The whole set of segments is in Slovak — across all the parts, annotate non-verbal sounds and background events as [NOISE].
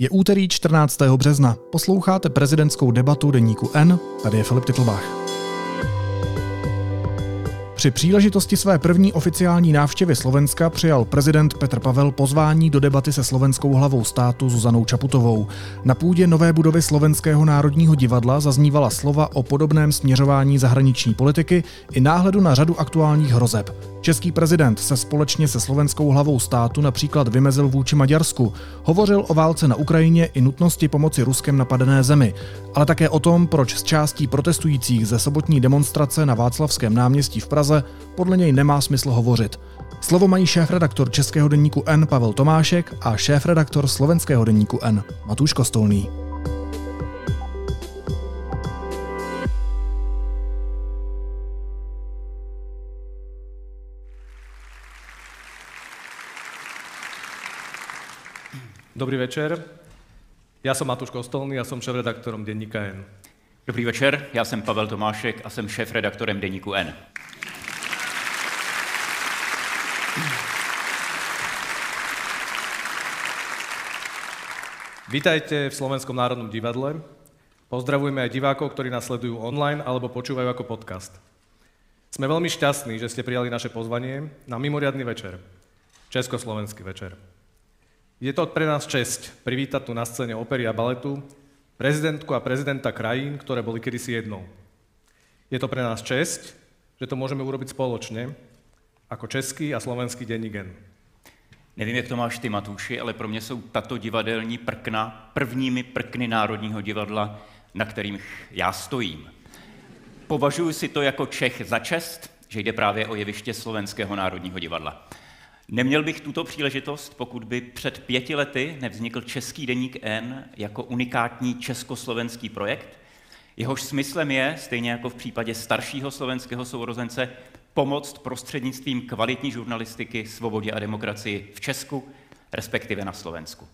Je úterý 14. března. Posloucháte prezidentskou debatu deníku N. Tady je Filip Titlbach. Při příležitosti své první oficiální návštěvy Slovenska přijal prezident Petr Pavel pozvání do debaty se slovenskou hlavou státu Zuzanou Čaputovou. Na půdě nové budovy Slovenského národního divadla zaznívala slova o podobném směřování zahraniční politiky i náhledu na řadu aktuálních hrozeb. Český prezident se společně se slovenskou hlavou státu například vymezil vůči Maďarsku, hovořil o válce na Ukrajině i nutnosti pomoci Ruskem napadené zemi, ale také o tom, proč z částí protestujících ze sobotní demonstrace na Václavském náměstí v Praze podle něj nemá smysl hovořit. Slovo mají šéf-redaktor Českého denníku N Pavel Tomášek a šéf-redaktor Slovenského denníku N Matuš Kostolný. Dobrý večer. Já jsem Matuš Kostolný a jsem šéf-redaktorom denníka N. Dobrý večer, já jsem Pavel Tomášek a jsem šéf-redaktorem denníku N. Vítajte v Slovenskom národnom divadle. Pozdravujeme aj divákov, ktorí nás sledujú online alebo počúvajú ako podcast. Sme veľmi šťastní, že ste prijali naše pozvanie na mimoriadný večer. Československý večer. Je to pre nás česť privítať tu na scéne opery a baletu prezidentku a prezidenta krajín, ktoré boli kedysi jednou. Je to pre nás česť, že to môžeme urobiť spoločne, ako český a slovenský denní gen. Nevím, jak to máš ty, Matuši, ale pro mě jsou tato divadelní prkna prvními prkny Národního divadla, na kterých já stojím. Považuji si to jako Čech za čest, že jde právě o jeviště Slovenského národního divadla. Neměl bych tuto příležitost, pokud by před pěti lety nevznikl Český deník N jako unikátní československý projekt. Jehož smyslem je, stejně jako v případě staršího slovenského sourozence, pomoct prostřednictvím kvalitní žurnalistiky, svobodě a demokracii v Česku, respektive na Slovensku.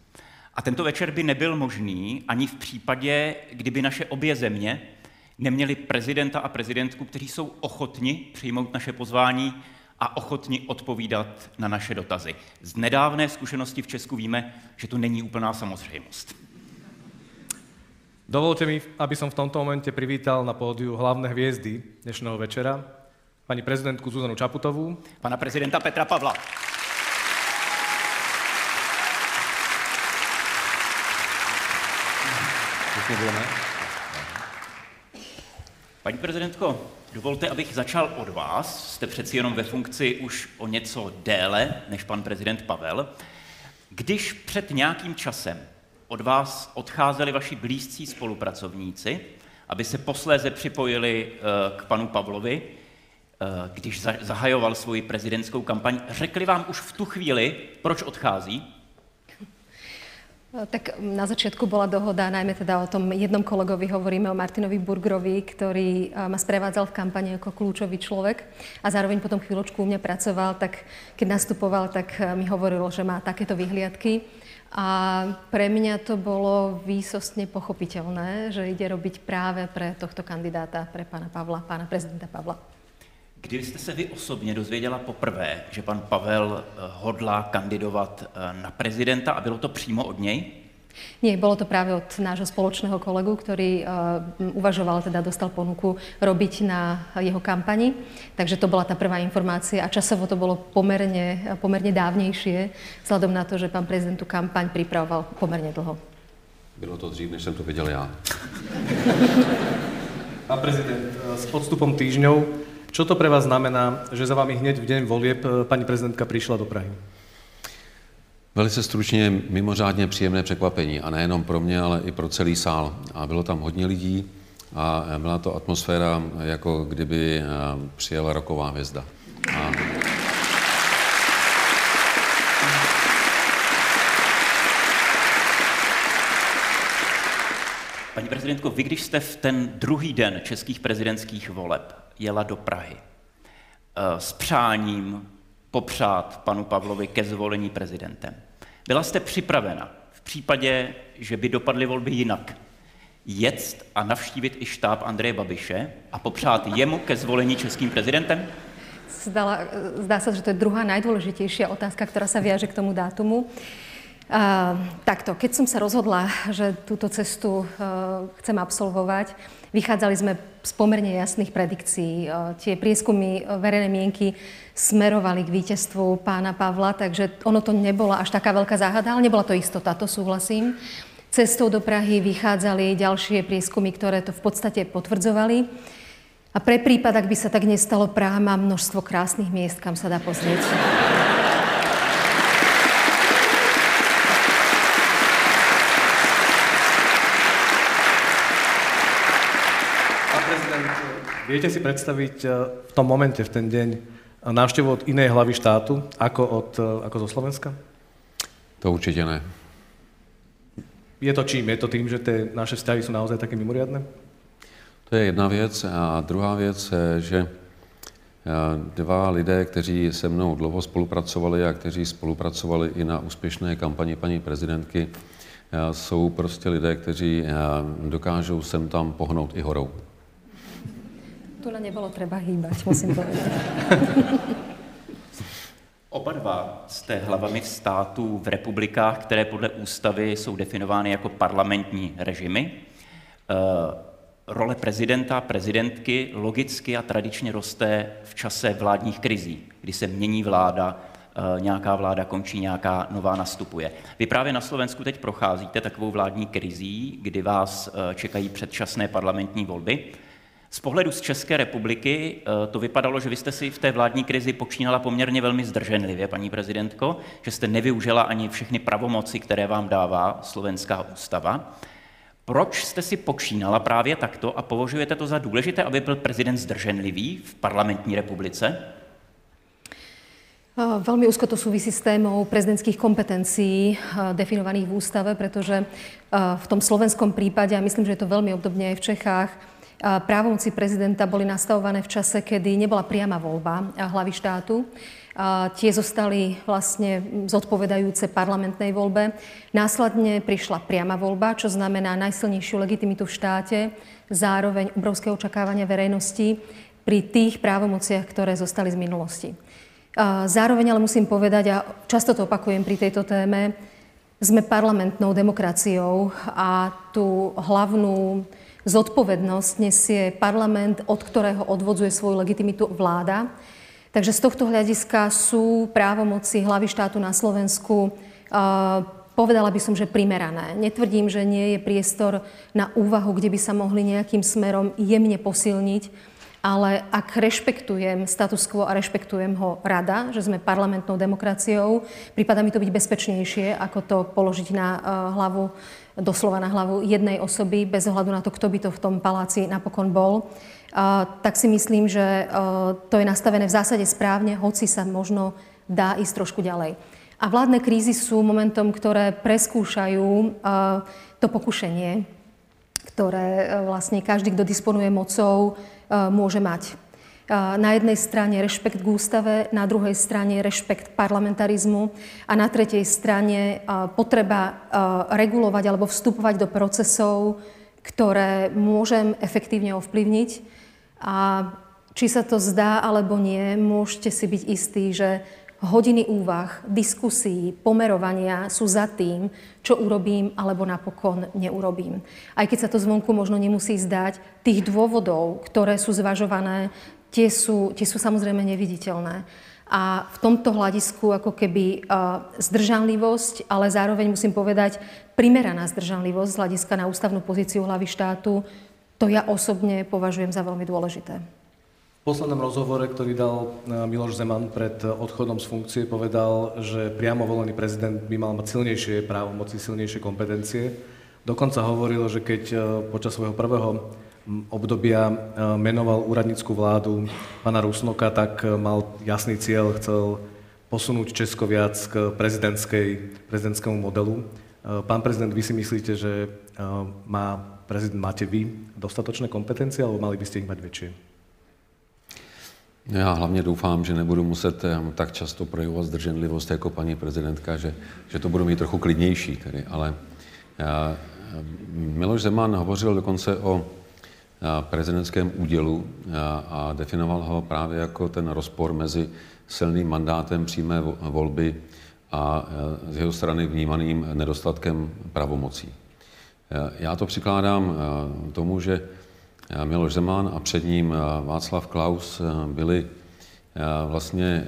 A tento večer by nebyl možný ani v případě, kdyby naše obě země neměli prezidenta a prezidentku, kteří jsou ochotni přijmout naše pozvání a ochotni odpovídat na naše dotazy. Z nedávné zkušenosti v Česku víme, že to není úplná samozřejmost. Dovolte mi, aby som v tomto momente privítal na pódiu hlavné hviezdy dnešného večera, pani prezidentku Zuzanu Čaputovú, Pana prezidenta Petra Pavla. Paní prezidentko, dovolte, abych začal od vás. Jste přeci jenom ve funkci už o něco déle než pan prezident Pavel. Když před nějakým časem od vás odcházeli vaši blízcí spolupracovníci, aby se posléze připojili eh, k panu Pavlovi, když za- zahajoval svoji prezidentskou kampaň, řekli vám už v tu chvíli, proč odchází? Tak na začiatku bola dohoda, najmä teda o tom jednom kolegovi, hovoríme o Martinovi Burgrovi, ktorý eh, ma sprevádzal v kampani ako kľúčový človek a zároveň potom chvíľočku u mňa pracoval, tak keď nastupoval, tak eh, mi hovoril, že má takéto vyhliadky. A pre mňa to bolo výsostne pochopiteľné, že ide robiť práve pre tohto kandidáta, pre pána Pavla, pána prezidenta Pavla. Kdy jste se vy osobně dozvěděla poprvé, že pan Pavel eh, hodlá kandidovat eh, na prezidenta a bylo to přímo od něj? Nie, bolo to práve od nášho spoločného kolegu, ktorý uh, uvažoval, teda dostal ponuku robiť na jeho kampani. Takže to bola tá prvá informácia a časovo to bolo pomerne, pomerne dávnejšie, vzhľadom na to, že pán prezident tú kampaň pripravoval pomerne dlho. Bylo to dřív, než jsem to věděl já. Pán prezident, s podstupom týždňov, čo to pre vás znamená, že za vami hneď v deň volieb eh, pani prezidentka prišla do Prahy? Velice stručně mimořádně příjemné překvapení a nejenom pro mě, ale i pro celý sál. A bylo tam hodně lidí a byla to atmosféra, jako kdyby eh, přijela roková hvězda. A Paní prezidentko, vy když jste v ten druhý den českých prezidentských voleb jela do Prahy eh, s přáním popřát panu Pavlovi ke zvolení prezidentem, byla jste připravena v případě, že by dopadly volby jinak, jet a navštívit i štáb Andreje Babiše a popřát jemu ke zvolení českým prezidentem? Zdala, zdá sa, že to je druhá najdôležitejšia otázka, ktorá sa viaže k tomu dátumu. Uh, takto, keď som sa rozhodla, že túto cestu uh, chcem absolvovať, vychádzali sme z pomerne jasných predikcií. Uh, tie prieskumy uh, verejnej mienky smerovali k víťazstvu pána Pavla, takže ono to nebola až taká veľká záhada, ale nebola to istota, to súhlasím. Cestou do Prahy vychádzali ďalšie prieskumy, ktoré to v podstate potvrdzovali. A pre prípad, ak by sa tak nestalo, Praha má množstvo krásnych miest, kam sa dá pozrieť. Viete si predstaviť eh, v tom momente, v ten deň, eh, návštevu od inej hlavy štátu, ako, od, eh, ako zo Slovenska? To určite ne. Je to čím? Je to tým, že tie naše vzťahy sú naozaj také mimoriadne? To je jedna věc. A druhá věc, že dva lidé, kteří se mnou dlouho spolupracovali a kteří spolupracovali i na úspěšné kampani paní prezidentky, jsou prostě lidé, kteří dokážou sem tam pohnout i horou. Tu nebolo treba hýbať, musím povedať. [LAUGHS] Oba dva jste hlavami států v republikách, které podle ústavy jsou definovány jako parlamentní režimy. E, role prezidenta, prezidentky logicky a tradičně roste v čase vládních krizí, kdy se mění vláda, e, nějaká vláda končí, nějaká nová nastupuje. Vy právě na Slovensku teď procházíte takovou vládní krizí, kdy vás e, čekají předčasné parlamentní volby. Z pohledu z České republiky eh, to vypadalo, že vy jste si v té vládní krizi počínala poměrně velmi zdrženlivě, paní prezidentko, že jste nevyužila ani všechny pravomoci, které vám dává slovenská ústava. Proč jste si počínala právě takto a považujete to za důležité, aby byl prezident zdrženlivý v parlamentní republice? Eh, veľmi úzko to súvisí s témou prezidentských kompetencií eh, definovaných v ústave, pretože v tom slovenskom prípade, a myslím, že je to veľmi obdobne aj v Čechách, Právomoci prezidenta boli nastavované v čase, kedy nebola priama voľba hlavy štátu. Tie zostali vlastne zodpovedajúce parlamentnej voľbe. Následne prišla priama voľba, čo znamená najsilnejšiu legitimitu v štáte, zároveň obrovské očakávania verejnosti pri tých právomociach, ktoré zostali z minulosti. Zároveň ale musím povedať, a často to opakujem pri tejto téme, sme parlamentnou demokraciou a tú hlavnú Zodpovednosť nesie parlament, od ktorého odvodzuje svoju legitimitu vláda. Takže z tohto hľadiska sú právomoci hlavy štátu na Slovensku povedala by som, že primerané. Netvrdím, že nie je priestor na úvahu, kde by sa mohli nejakým smerom jemne posilniť, ale ak rešpektujem status quo a rešpektujem ho rada, že sme parlamentnou demokraciou, prípada mi to byť bezpečnejšie, ako to položiť na hlavu doslova na hlavu jednej osoby, bez ohľadu na to, kto by to v tom paláci napokon bol, tak si myslím, že to je nastavené v zásade správne, hoci sa možno dá ísť trošku ďalej. A vládne krízy sú momentom, ktoré preskúšajú to pokušenie, ktoré vlastne každý, kto disponuje mocou, môže mať na jednej strane rešpekt k ústave, na druhej strane rešpekt parlamentarizmu a na tretej strane potreba regulovať alebo vstupovať do procesov, ktoré môžem efektívne ovplyvniť. A či sa to zdá alebo nie, môžete si byť istí, že hodiny úvah, diskusí, pomerovania sú za tým, čo urobím alebo napokon neurobím. Aj keď sa to zvonku možno nemusí zdať, tých dôvodov, ktoré sú zvažované, tie sú, tie sú samozrejme neviditeľné. A v tomto hľadisku ako keby uh, zdržanlivosť, ale zároveň musím povedať primeraná zdržanlivosť z hľadiska na ústavnú pozíciu hlavy štátu, to ja osobne považujem za veľmi dôležité. V poslednom rozhovore, ktorý dal Miloš Zeman pred odchodom z funkcie, povedal, že priamo volený prezident by mal mať silnejšie právomoci, silnejšie kompetencie. Dokonca hovoril, že keď počas svojho prvého obdobia e, menoval úradnícku vládu pána Rusnoka, tak e, mal jasný cieľ, chcel posunúť Česko viac k prezidentskému modelu. E, pán prezident, vy si myslíte, že má prezident, máte vy dostatočné kompetencie, alebo mali by ste ich mať väčšie? Já hlavně doufám, že nebudu muset tak často projevovat zdrženlivost jako paní prezidentka, že, že to budu mít trochu klidnější. Tedy. Ale Miloš Zeman hovořil dokonce o prezidentském údělu a definoval ho právě jako ten rozpor mezi silným mandátem přímé volby a z jeho strany vnímaným nedostatkem pravomocí. Já to přikládám tomu, že Miloš Zeman a před ním Václav Klaus byli vlastně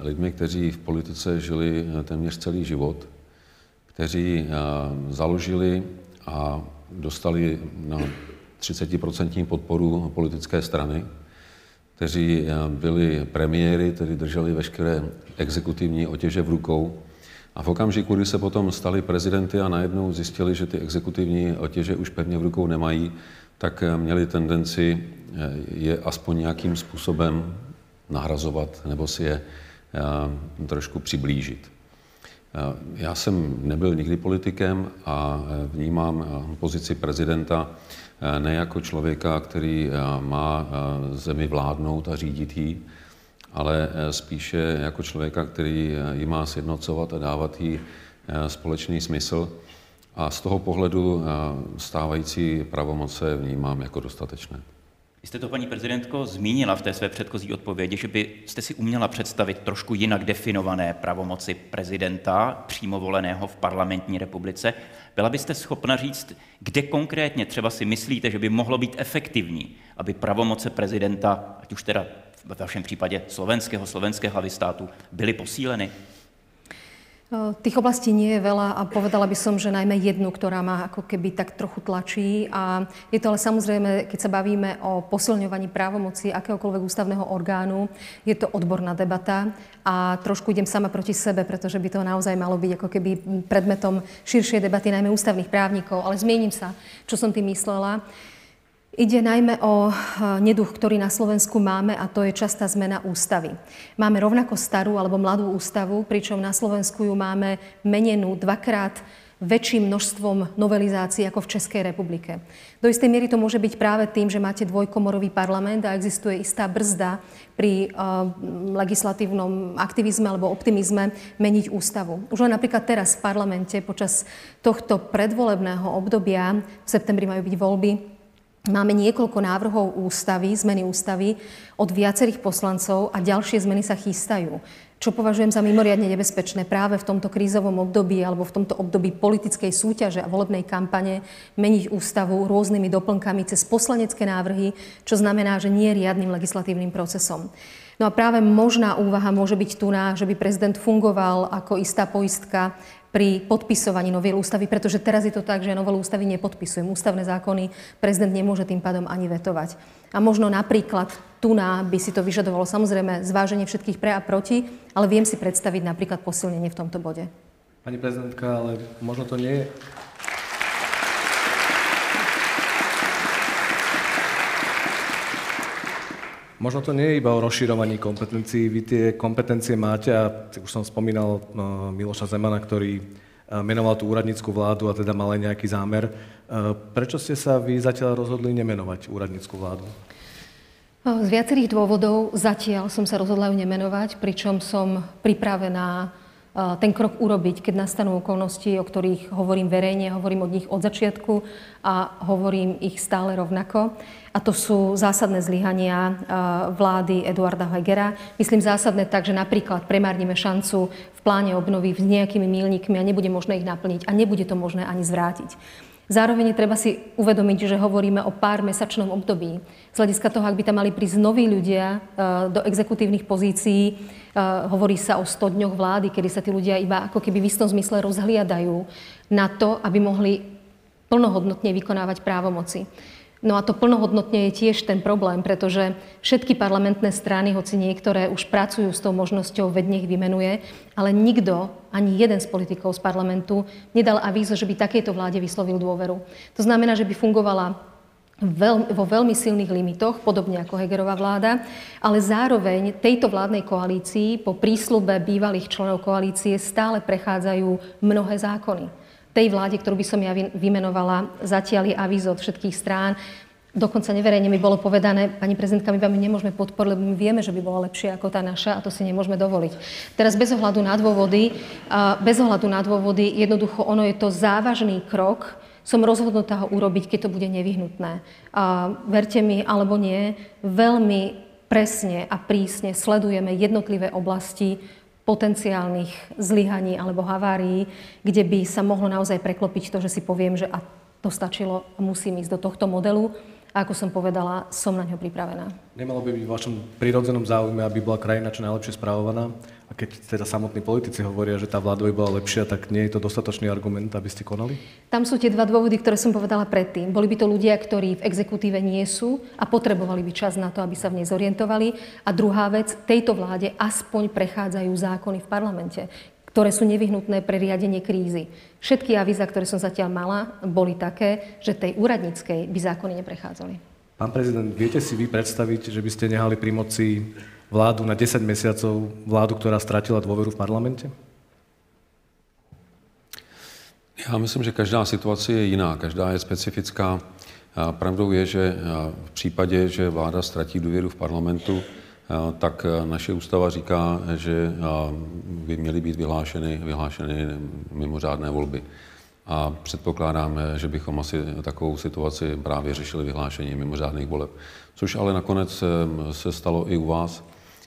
lidmi, kteří v politice žili téměř celý život, kteří založili a dostali na 30% podporu politické strany, kteří byli premiéry, tedy drželi veškeré exekutivní otěže v rukou. A v okamžiku, kdy se potom stali prezidenty a najednou zjistili, že ty exekutivní otěže už pevně v rukou nemají, tak měli tendenci je aspoň nějakým způsobem nahrazovat nebo si je trošku přiblížit. Já jsem nebyl nikdy politikem a vnímám pozici prezidenta ne jako člověka, který má zemi vládnout a řídit ji, ale spíše jako člověka, který ji má sjednocovat a dávat jí společný smysl. A z toho pohledu stávající pravomoce vnímám jako dostatečné. Vy jste to, paní prezidentko, zmínila v té své předchozí odpovědi, že byste si uměla představit trošku jinak definované pravomoci prezidenta, přímo voleného v parlamentní republice. Byla byste schopna říct, kde konkrétně třeba si myslíte, že by mohlo být efektivní, aby pravomoce prezidenta, ať už teda ve vašem případě slovenského, slovenské hlavy státu, byly posíleny? Tých oblastí nie je veľa a povedala by som, že najmä jednu, ktorá ma ako keby tak trochu tlačí. A je to ale samozrejme, keď sa bavíme o posilňovaní právomoci akéhokoľvek ústavného orgánu, je to odborná debata a trošku idem sama proti sebe, pretože by to naozaj malo byť ako keby predmetom širšej debaty, najmä ústavných právnikov. Ale zmiením sa, čo som tým myslela. Ide najmä o eh, neduch, ktorý na Slovensku máme a to je častá zmena ústavy. Máme rovnako starú alebo mladú ústavu, pričom na Slovensku ju máme menenú dvakrát väčším množstvom novelizácií ako v Českej republike. Do istej miery to môže byť práve tým, že máte dvojkomorový parlament a existuje istá brzda pri uh, legislatívnom aktivizme alebo optimizme meniť ústavu. Už len napríklad teraz v parlamente počas tohto predvolebného obdobia, v septembri majú byť voľby, Máme niekoľko návrhov ústavy, zmeny ústavy od viacerých poslancov a ďalšie zmeny sa chystajú. Čo považujem za mimoriadne nebezpečné práve v tomto krízovom období alebo v tomto období politickej súťaže a volebnej kampane meniť ústavu rôznymi doplnkami cez poslanecké návrhy, čo znamená, že nie riadnym legislatívnym procesom. No a práve možná úvaha môže byť tu že by prezident fungoval ako istá poistka pri podpisovaní novej ústavy, pretože teraz je to tak, že novelu ústavy nepodpisujem. Ústavné zákony prezident nemôže tým pádom ani vetovať. A možno napríklad tu na by si to vyžadovalo samozrejme zváženie všetkých pre a proti, ale viem si predstaviť napríklad posilnenie v tomto bode. Pani prezidentka, ale možno to nie je Možno to nie je iba o rozširovaní kompetencií. Vy tie kompetencie máte a už som spomínal no, Miloša Zemana, ktorý e, menoval tú úradnícku vládu a teda mal aj nejaký zámer. E, prečo ste sa vy zatiaľ rozhodli nemenovať úradnícku vládu? Z viacerých dôvodov zatiaľ som sa rozhodla ju nemenovať, pričom som pripravená ten krok urobiť, keď nastanú okolnosti, o ktorých hovorím verejne, hovorím od nich od začiatku a hovorím ich stále rovnako. A to sú zásadné zlyhania vlády Eduarda Hegera. Myslím zásadné tak, že napríklad premárnime šancu v pláne obnovy s nejakými milníkmi a nebude možné ich naplniť a nebude to možné ani zvrátiť. Zároveň treba si uvedomiť, že hovoríme o pár mesačnom období. Z hľadiska toho, ak by tam mali prísť noví ľudia do exekutívnych pozícií, hovorí sa o 100 dňoch vlády, kedy sa tí ľudia iba ako keby v istom zmysle rozhliadajú na to, aby mohli plnohodnotne vykonávať právomoci. No a to plnohodnotne je tiež ten problém, pretože všetky parlamentné strany, hoci niektoré už pracujú s tou možnosťou, veď nech vymenuje, ale nikto, ani jeden z politikov z parlamentu nedal avízo, že by takejto vláde vyslovil dôveru. To znamená, že by fungovala vo veľmi silných limitoch, podobne ako Hegerová vláda, ale zároveň tejto vládnej koalícii po prísľube bývalých členov koalície stále prechádzajú mnohé zákony. Tej vláde, ktorú by som ja vymenovala, zatiaľ je aviz od všetkých strán. Dokonca neverejne mi bolo povedané, pani prezidentka, my vám nemôžeme podporiť, lebo my vieme, že by bola lepšia ako tá naša a to si nemôžeme dovoliť. Teraz bez ohľadu na dôvody, bez ohľadu na dôvody, jednoducho ono je to závažný krok, som rozhodnutá ho urobiť, keď to bude nevyhnutné. A verte mi alebo nie, veľmi presne a prísne sledujeme jednotlivé oblasti potenciálnych zlyhaní alebo havárií, kde by sa mohlo naozaj preklopiť to, že si poviem, že a to stačilo a musím ísť do tohto modelu a ako som povedala, som na ňo pripravená. Nemalo by byť v vašom prírodzenom záujme, aby bola krajina čo najlepšie správovaná? A keď teda samotní politici hovoria, že tá vláda by bola lepšia, tak nie je to dostatočný argument, aby ste konali? Tam sú tie dva dôvody, ktoré som povedala predtým. Boli by to ľudia, ktorí v exekutíve nie sú a potrebovali by čas na to, aby sa v nej zorientovali. A druhá vec, tejto vláde aspoň prechádzajú zákony v parlamente ktoré sú nevyhnutné pre riadenie krízy. Všetky avíza, ktoré som zatiaľ mala, boli také, že tej úradníckej by zákony neprechádzali. Pán prezident, viete si vy predstaviť, že by ste nehali pri moci vládu na 10 mesiacov, vládu, ktorá stratila dôveru v parlamente? Já myslím, že každá situace je jiná, každá je specifická. Pravdou je, že v případě, že vláda ztratí důvěru v parlamentu, tak naše ústava říká, že by měly být vyhlášeny, vyhlášeny mimořádné volby. A předpokládáme, že bychom asi takovou situaci právě řešili vyhlášení mimořádných voleb. Což ale nakonec se stalo i u vás,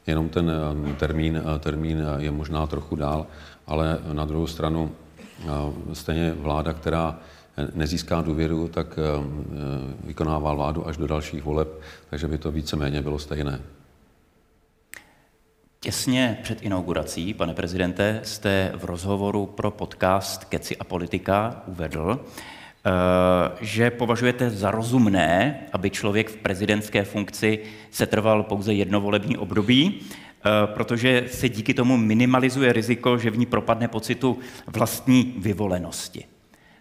jenom ten termín, termín je možná trochu dál, ale na druhou stranu stejně vláda, která nezíská důvěru, tak vykonává vládu až do dalších voleb, takže by to víceméně bylo stejné. Těsně před inaugurací, pane prezidente, jste v rozhovoru pro podcast Keci a politika uvedl, eh, že považujete za rozumné, aby člověk v prezidentské funkci setrval pouze jedno volební období, eh, protože se díky tomu minimalizuje riziko, že v ní propadne pocitu vlastní vyvolenosti.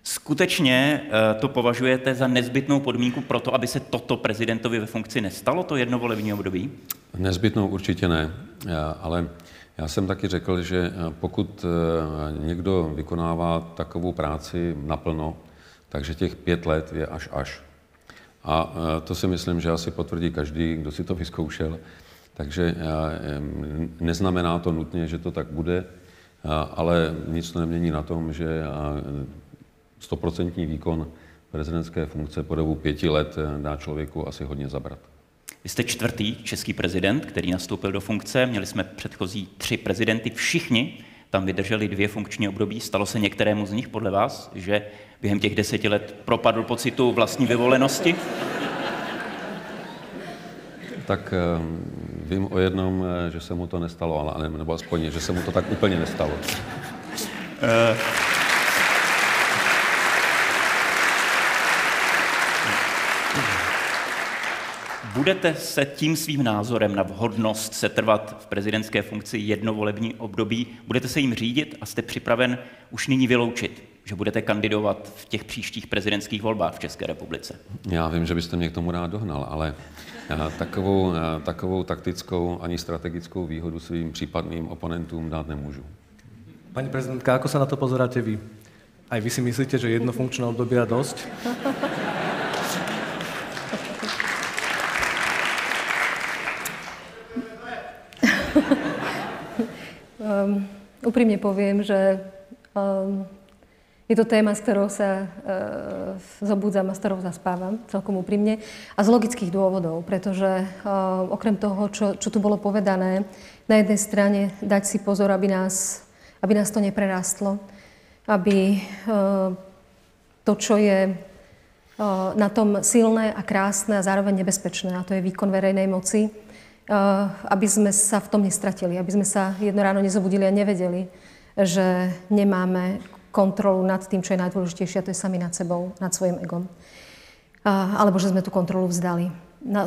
Skutečně eh, to považujete za nezbytnou podmínku pro to, aby se toto prezidentovi ve funkci nestalo, to jedno volební období? Nezbytnou určitě ne, ale já jsem taky řekl, že eh, pokud eh, někdo vykonává takovou práci naplno, takže těch pět let je až až. A to si myslím, že asi potvrdí každý, kdo si to vyzkoušel. Takže neznamená to nutně, že to tak bude, ale nic to nemění na tom, že stoprocentní výkon prezidentské funkce po dobu pěti let eh, dá člověku asi hodně zabrat. Vy jste čtvrtý český prezident, který nastoupil do funkce. Měli jsme předchozí tři prezidenty. Všichni tam vydrželi dvě funkční období. Stalo se některému z nich podle vás, že během těch deseti let propadl pocitu vlastní vyvolenosti? Tak eh, vím o jednom, eh, že se mu to nestalo, ale nebo aspoň, že se mu to tak úplně nestalo. Budete se tím svým názorem na vhodnost setrvat v prezidentské funkci jedno volební období, budete se jim řídit a jste připraven už nyní vyloučit, že budete kandidovat v těch příštích prezidentských volbách v České republice? Já vím, že byste mě k tomu rád dohnal, ale takovou, takovou taktickou ani strategickou výhodu svým případným oponentům dát nemůžu. Pani prezidentka, ako sa na to pozeráte vy? Aj vy si myslíte, že jedno funkčné obdobie je dosť? Úprimne poviem, že um, je to téma, s ktorou sa uh, zobudzam a s ktorou zaspávam, celkom úprimne. A z logických dôvodov, pretože uh, okrem toho, čo, čo tu bolo povedané, na jednej strane dať si pozor, aby nás, aby nás to neprerastlo, aby uh, to, čo je uh, na tom silné a krásne a zároveň nebezpečné, a to je výkon verejnej moci, aby sme sa v tom nestratili, aby sme sa jedno ráno nezobudili a nevedeli, že nemáme kontrolu nad tým, čo je najdôležitejšie, a to je sami nad sebou, nad svojim egom. Alebo že sme tú kontrolu vzdali.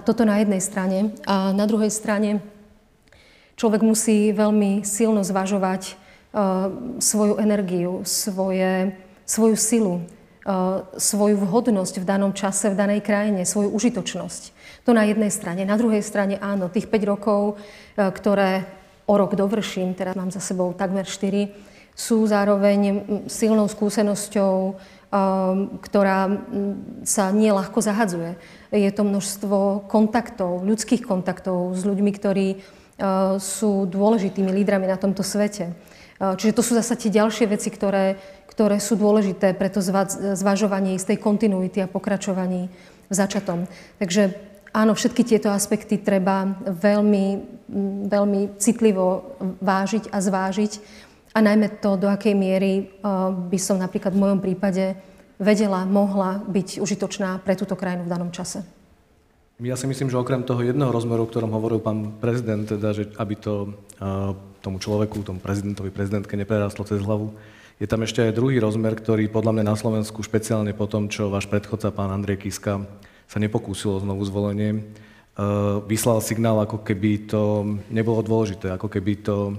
Toto na jednej strane. A na druhej strane človek musí veľmi silno zvažovať eh, svoju energiu, svoje, svoju silu, eh, svoju vhodnosť v danom čase, v danej krajine, svoju užitočnosť. To na jednej strane. Na druhej strane áno, tých 5 rokov, e, ktoré o rok dovrším, teraz mám za sebou takmer 4, sú zároveň silnou skúsenosťou, e, ktorá sa nie ľahko zahadzuje. Je to množstvo kontaktov, ľudských kontaktov s ľuďmi, ktorí e, sú dôležitými lídrami na tomto svete. Čiže to sú zase tie ďalšie veci, ktoré, ktoré sú dôležité pre to zvažovanie istej kontinuity a pokračovaní v začatom. Takže áno, všetky tieto aspekty treba veľmi, veľmi citlivo vážiť a zvážiť. A najmä to, do akej miery by som napríklad v mojom prípade vedela, mohla byť užitočná pre túto krajinu v danom čase. Ja si myslím, že okrem toho jedného rozmeru, o ktorom hovoril pán prezident, teda, že aby to tomu človeku, tomu prezidentovi, prezidentke neprerastlo cez hlavu, je tam ešte aj druhý rozmer, ktorý podľa mňa na Slovensku, špeciálne po tom, čo váš predchodca, pán Andrej Kiska, sa nepokúsil o znovu zvolenie, vyslal signál, ako keby to nebolo dôležité, ako keby to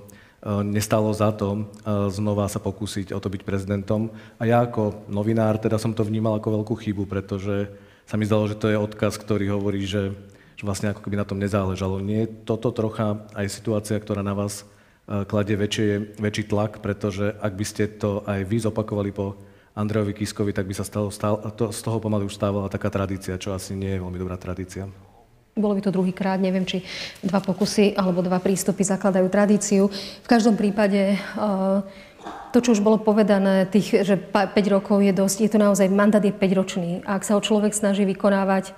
nestalo za to znova sa pokúsiť o to byť prezidentom. A ja ako novinár teda som to vnímal ako veľkú chybu, pretože sa mi zdalo, že to je odkaz, ktorý hovorí, že, že vlastne ako keby na tom nezáležalo. Nie toto trocha aj situácia, ktorá na vás kladie väčšie, väčší tlak, pretože ak by ste to aj vy zopakovali po Andrejovi Kiskovi, tak by sa stalo, stalo, to, z toho pomaly už stávala taká tradícia, čo asi nie je veľmi dobrá tradícia. Bolo by to druhýkrát, neviem, či dva pokusy alebo dva prístupy zakladajú tradíciu. V každom prípade uh, to, čo už bolo povedané, tých, že 5 rokov je dosť, je to naozaj, mandát je 5-ročný. A ak sa ho človek snaží vykonávať e,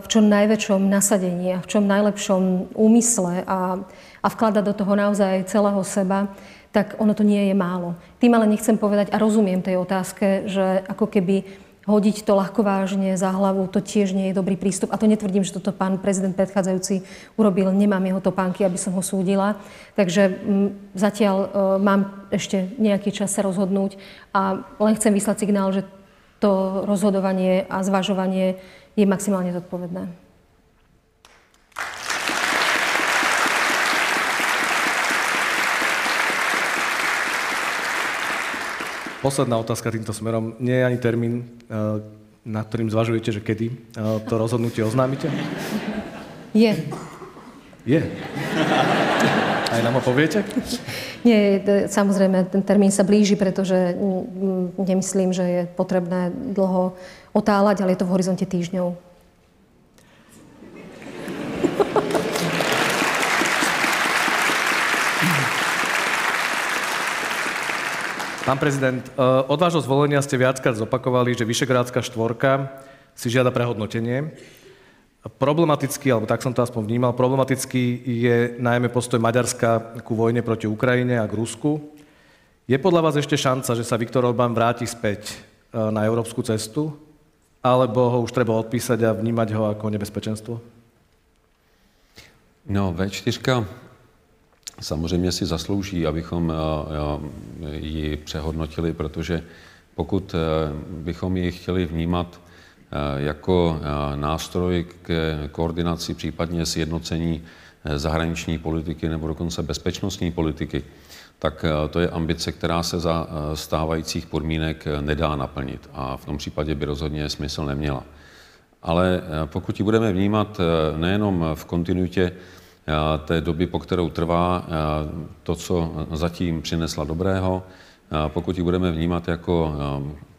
v čom najväčšom nasadení a v čom najlepšom úmysle a, a vkladať do toho naozaj celého seba, tak ono to nie je málo. Tým ale nechcem povedať, a rozumiem tej otázke, že ako keby hodiť to ľahko vážne za hlavu, to tiež nie je dobrý prístup. A to netvrdím, že toto pán prezident predchádzajúci urobil. Nemám jeho topánky, aby som ho súdila. Takže m, zatiaľ e, mám ešte nejaký čas sa rozhodnúť a len chcem vyslať signál, že to rozhodovanie a zvažovanie je maximálne zodpovedné. Posledná otázka týmto smerom. Nie je ani termín, eh, na ktorým zvažujete, že kedy eh, to rozhodnutie oznámite? Je. Je. Aj nám ho poviete? Nie, samozrejme, ten termín sa blíži, pretože nemyslím, že je potrebné dlho otáľať, ale je to v horizonte týždňov. Pán prezident, eh, od vášho zvolenia ste viackrát zopakovali, že Vyšegrádska štvorka si žiada prehodnotenie. Problematický, alebo tak som to aspoň vnímal, problematický je najmä postoj Maďarska ku vojne proti Ukrajine a k Rusku. Je podľa vás ešte šanca, že sa Viktor Orbán vráti späť eh, na európsku cestu? Alebo ho už treba odpísať a vnímať ho ako nebezpečenstvo? No, V4 samozřejmě si zaslouží, abychom eh, eh, ji přehodnotili, protože pokud eh, bychom ji chtěli vnímat jako nástroj k koordinaci, případně sjednocení zahraniční politiky nebo dokonce bezpečnostní politiky, tak to je ambice, která se za stávajících podmínek nedá naplnit a v tom případě by rozhodně smysl neměla. Ale pokud ji budeme vnímat nejenom v kontinuitě té doby, po kterou trvá to, co zatím přinesla dobrého. Pokud ji budeme vnímat jako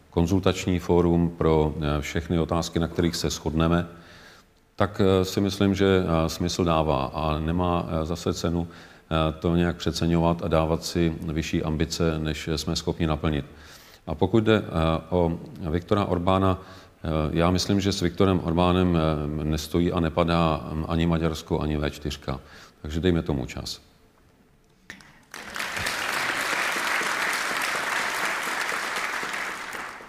konzultační fórum pro všechny otázky, na kterých se shodneme, tak si myslím, že smysl dává a nemá zase cenu to nějak přeceňovat a dávat si vyšší ambice, než jsme schopni naplnit. A pokud jde o Viktora Orbána, já myslím, že s Viktorem Orbánem eh, nestojí a nepadá mm, ani Maďarsko, ani V4. Takže dejme tomu čas.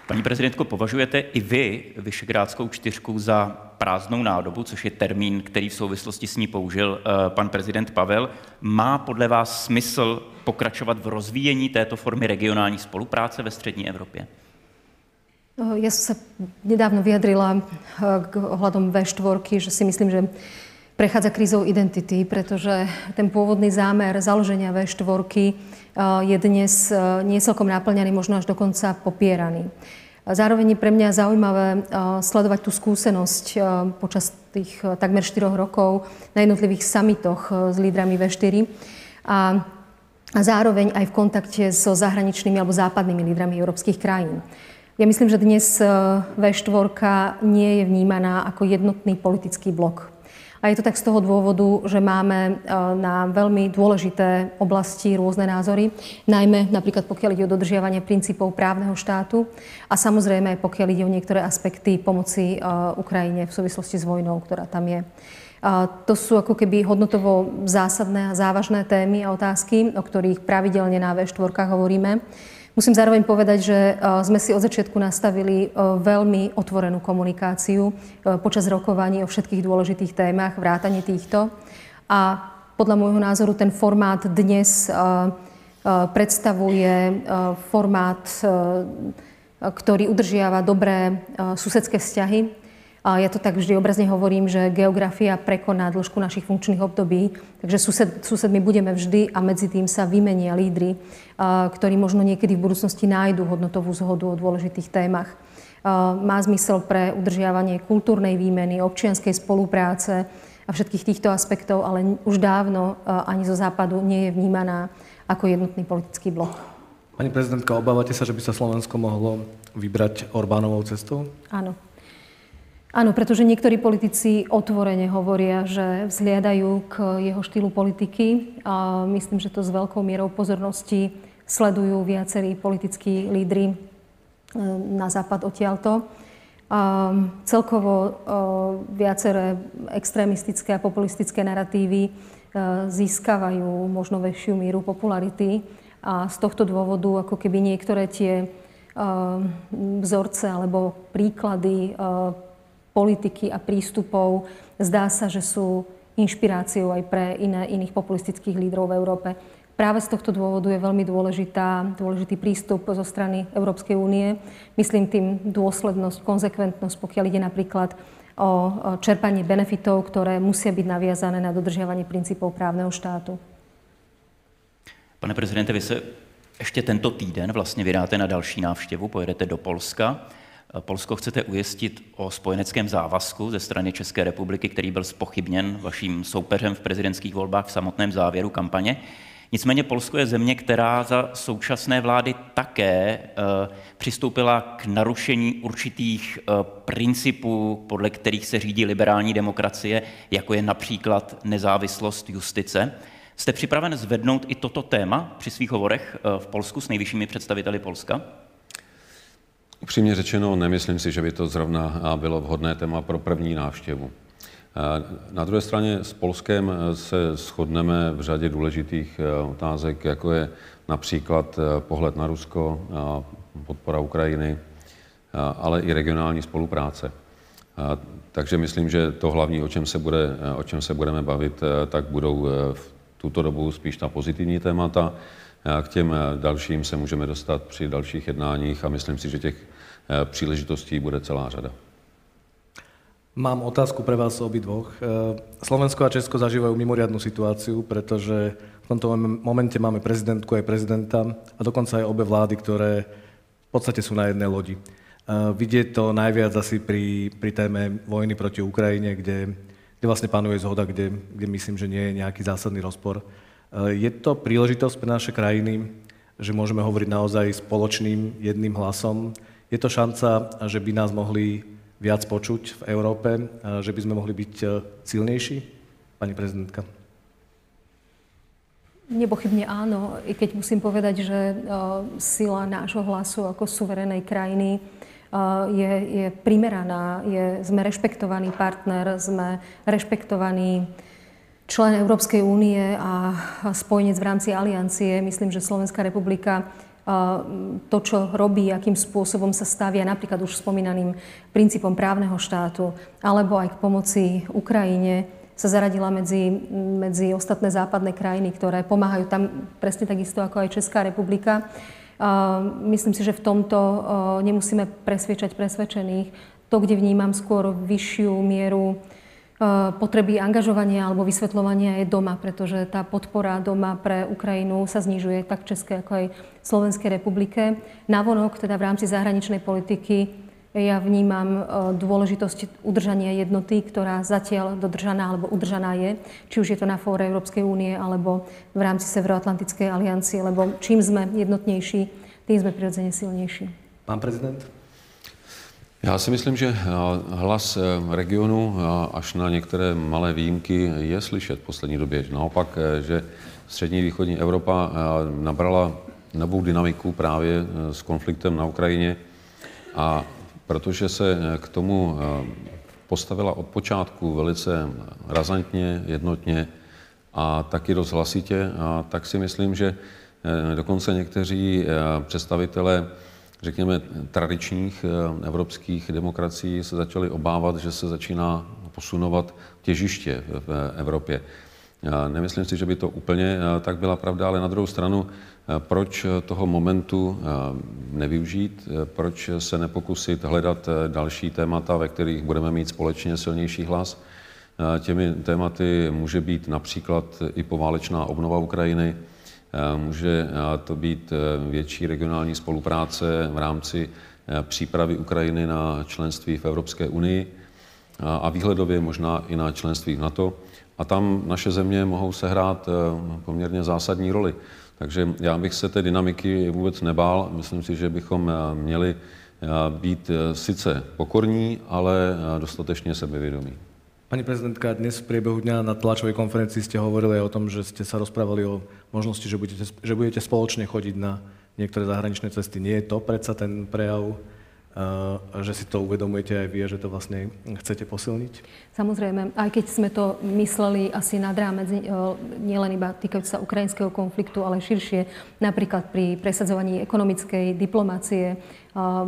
Paní prezidentko, považujete i vy Vyšegrádskou čtyřku za prázdnou nádobu, což je termín, který v souvislosti s ní použil eh, pan prezident Pavel. Má podle vás smysl pokračovat v rozvíjení této formy regionální spolupráce ve střední Evropě? Ja som sa nedávno vyjadrila k ohľadom V4, že si myslím, že prechádza krízou identity, pretože ten pôvodný zámer založenia V4 je dnes nie celkom naplňaný, možno až dokonca popieraný. Zároveň je pre mňa zaujímavé sledovať tú skúsenosť počas tých takmer 4 rokov na jednotlivých samitoch s lídrami V4 a, a zároveň aj v kontakte so zahraničnými alebo západnými lídrami európskych krajín. Ja myslím, že dnes eh, V4 nie je vnímaná ako jednotný politický blok. A je to tak z toho dôvodu, že máme na veľmi dôležité oblasti rôzne názory, najmä napríklad pokiaľ ide o dodržiavanie princípov právneho štátu a samozrejme pokiaľ ide o niektoré aspekty pomoci Ukrajine v súvislosti s vojnou, ktorá tam je. To sú ako keby hodnotovo zásadné a závažné témy a otázky, o ktorých pravidelne na V4 hovoríme. Musím zároveň povedať, že e, sme si od začiatku nastavili e, veľmi otvorenú komunikáciu e, počas rokovaní o všetkých dôležitých témach, vrátane týchto. A podľa môjho názoru ten formát dnes predstavuje formát, ktorý udržiava dobré susedské vzťahy ja to tak vždy obrazne hovorím, že geografia prekoná dĺžku našich funkčných období, takže sused, susedmi budeme vždy a medzi tým sa vymenia lídry, ktorí možno niekedy v budúcnosti nájdu hodnotovú zhodu o dôležitých témach. Má zmysel pre udržiavanie kultúrnej výmeny, občianskej spolupráce a všetkých týchto aspektov, ale už dávno ani zo západu nie je vnímaná ako jednotný politický blok. Pani prezidentka, obávate sa, že by sa Slovensko mohlo vybrať Orbánovou cestou? Áno. Áno, pretože niektorí politici otvorene hovoria, že vzhliadajú k jeho štýlu politiky a myslím, že to s veľkou mierou pozornosti sledujú viacerí politickí lídry e, na západ odtiaľto. A celkovo e, viaceré extrémistické a populistické narratívy e, získavajú možno väčšiu míru popularity a z tohto dôvodu ako keby niektoré tie vzorce alebo príklady politiky a prístupov zdá sa, že sú inšpiráciou aj pre iné, iných populistických lídrov v Európe. Práve z tohto dôvodu je veľmi dôležitá, dôležitý prístup zo strany Európskej únie. Myslím tým dôslednosť, konzekventnosť, pokiaľ ide napríklad o čerpanie benefitov, ktoré musia byť naviazané na dodržiavanie princípov právneho štátu. Pane prezidente, vy se ještě tento týden vlastně vydáte na další návštěvu, pojedete do Polska. Polsko chcete ujistit o spojeneckém závazku ze strany České republiky, který byl spochybněn vaším soupeřem v prezidentských volbách v samotném závěru kampaně. Nicméně Polsko je země, která za současné vlády také e, přistoupila k narušení určitých e, principů, podle kterých se řídí liberální demokracie, jako je například nezávislost justice. Jste připraven zvednout i toto téma při svých hovorech v Polsku s nejvyššími představiteli Polska? Upřímně řečeno, nemyslím si, že by to zrovna bylo vhodné téma pro první návštěvu. Na druhé straně s Polskem se shodneme v řadě důležitých otázek, jako je například pohled na Rusko, podpora Ukrajiny, ale i regionální spolupráce. Takže myslím, že to hlavní, o čem se, bude, o čem se budeme bavit, tak budou v tuto dobu spíš ta pozitivní témata. K těm dalším se můžeme dostat při dalších jednáních a myslím si, že těch Eh, příležitostí bude celá řada. Mám otázku pre vás obidvoch. Eh, Slovensko a Česko zažívajú mimoriadnú situáciu, pretože v tomto momente máme prezidentku aj prezidenta a dokonca aj obe vlády, ktoré v podstate sú na jednej lodi. Eh, vidieť to najviac asi pri, pri téme vojny proti Ukrajine, kde, kde vlastne panuje zhoda, kde, kde myslím, že nie je nejaký zásadný rozpor. Je to príležitosť pre naše krajiny, že môžeme hovoriť naozaj spoločným jedným hlasom, je to šanca, že by nás mohli viac počuť v Európe, že by sme mohli byť e, silnejší, pani prezidentka? Nepochybne áno, i keď musím povedať, že uh, sila nášho hlasu ako suverenej krajiny uh, je, je primeraná, je, sme rešpektovaný partner, sme rešpektovaný člen Európskej únie a spojenec v rámci aliancie. Myslím, že Slovenská republika to, čo robí, akým spôsobom sa stavia napríklad už spomínaným princípom právneho štátu, alebo aj k pomoci Ukrajine, sa zaradila medzi, medzi ostatné západné krajiny, ktoré pomáhajú tam presne takisto ako aj Česká republika. Myslím si, že v tomto nemusíme presviečať presvedčených. To, kde vnímam skôr vyššiu mieru potreby angažovania alebo vysvetľovania je doma, pretože tá podpora doma pre Ukrajinu sa znižuje tak Českej ako aj Slovenskej republike. Navonok, teda v rámci zahraničnej politiky, ja vnímam eh, dôležitosť udržania jednoty, ktorá zatiaľ dodržaná alebo udržaná je, či už je to na fóre Európskej únie alebo v rámci Severoatlantickej aliancie, lebo čím sme jednotnejší, tým sme prirodzene silnejší. Pán prezident? Já si myslím, že hlas regionu až na některé malé výjimky je slyšet v poslední době. Naopak, že střední východní Evropa nabrala novou dynamiku právě s konfliktem na Ukrajině a protože se k tomu postavila od počátku velice razantně, jednotně a taky dost hlasitě, tak si myslím, že dokonce někteří představitelé řekněme, tradičních eh, evropských demokracií se začaly obávat, že se začíná posunovat těžiště v Evropě. Nemyslím si, že by to úplně eh, tak byla pravda, ale na druhou stranu, eh, proč toho momentu nevyužít, proč se nepokusit hledat další témata, ve kterých budeme mít společně silnější hlas. Těmi tématy může být například i poválečná obnova Ukrajiny, Může to být e, větší regionální spolupráce v rámci přípravy Ukrajiny na členství v Evropské unii a výhledově možná i na členství v NATO. A tam naše země mohou sehrát poměrně zásadní roli. Takže já bych se té dynamiky vůbec nebál. Myslím si, že bychom měli být sice pokorní, ale dostatečně sebevědomí. Pani prezidentka, dnes v priebehu dňa na tlačovej konferencii ste hovorili o tom, že ste sa rozprávali o možnosti, že budete, že budete spoločne chodiť na niektoré zahraničné cesty. Nie je to predsa ten prejav, že si to uvedomujete aj vy, že to vlastne chcete posilniť? Samozrejme, aj keď sme to mysleli asi nad rámec, nielen iba týkajúce sa ukrajinského konfliktu, ale širšie, napríklad pri presadzovaní ekonomickej diplomácie,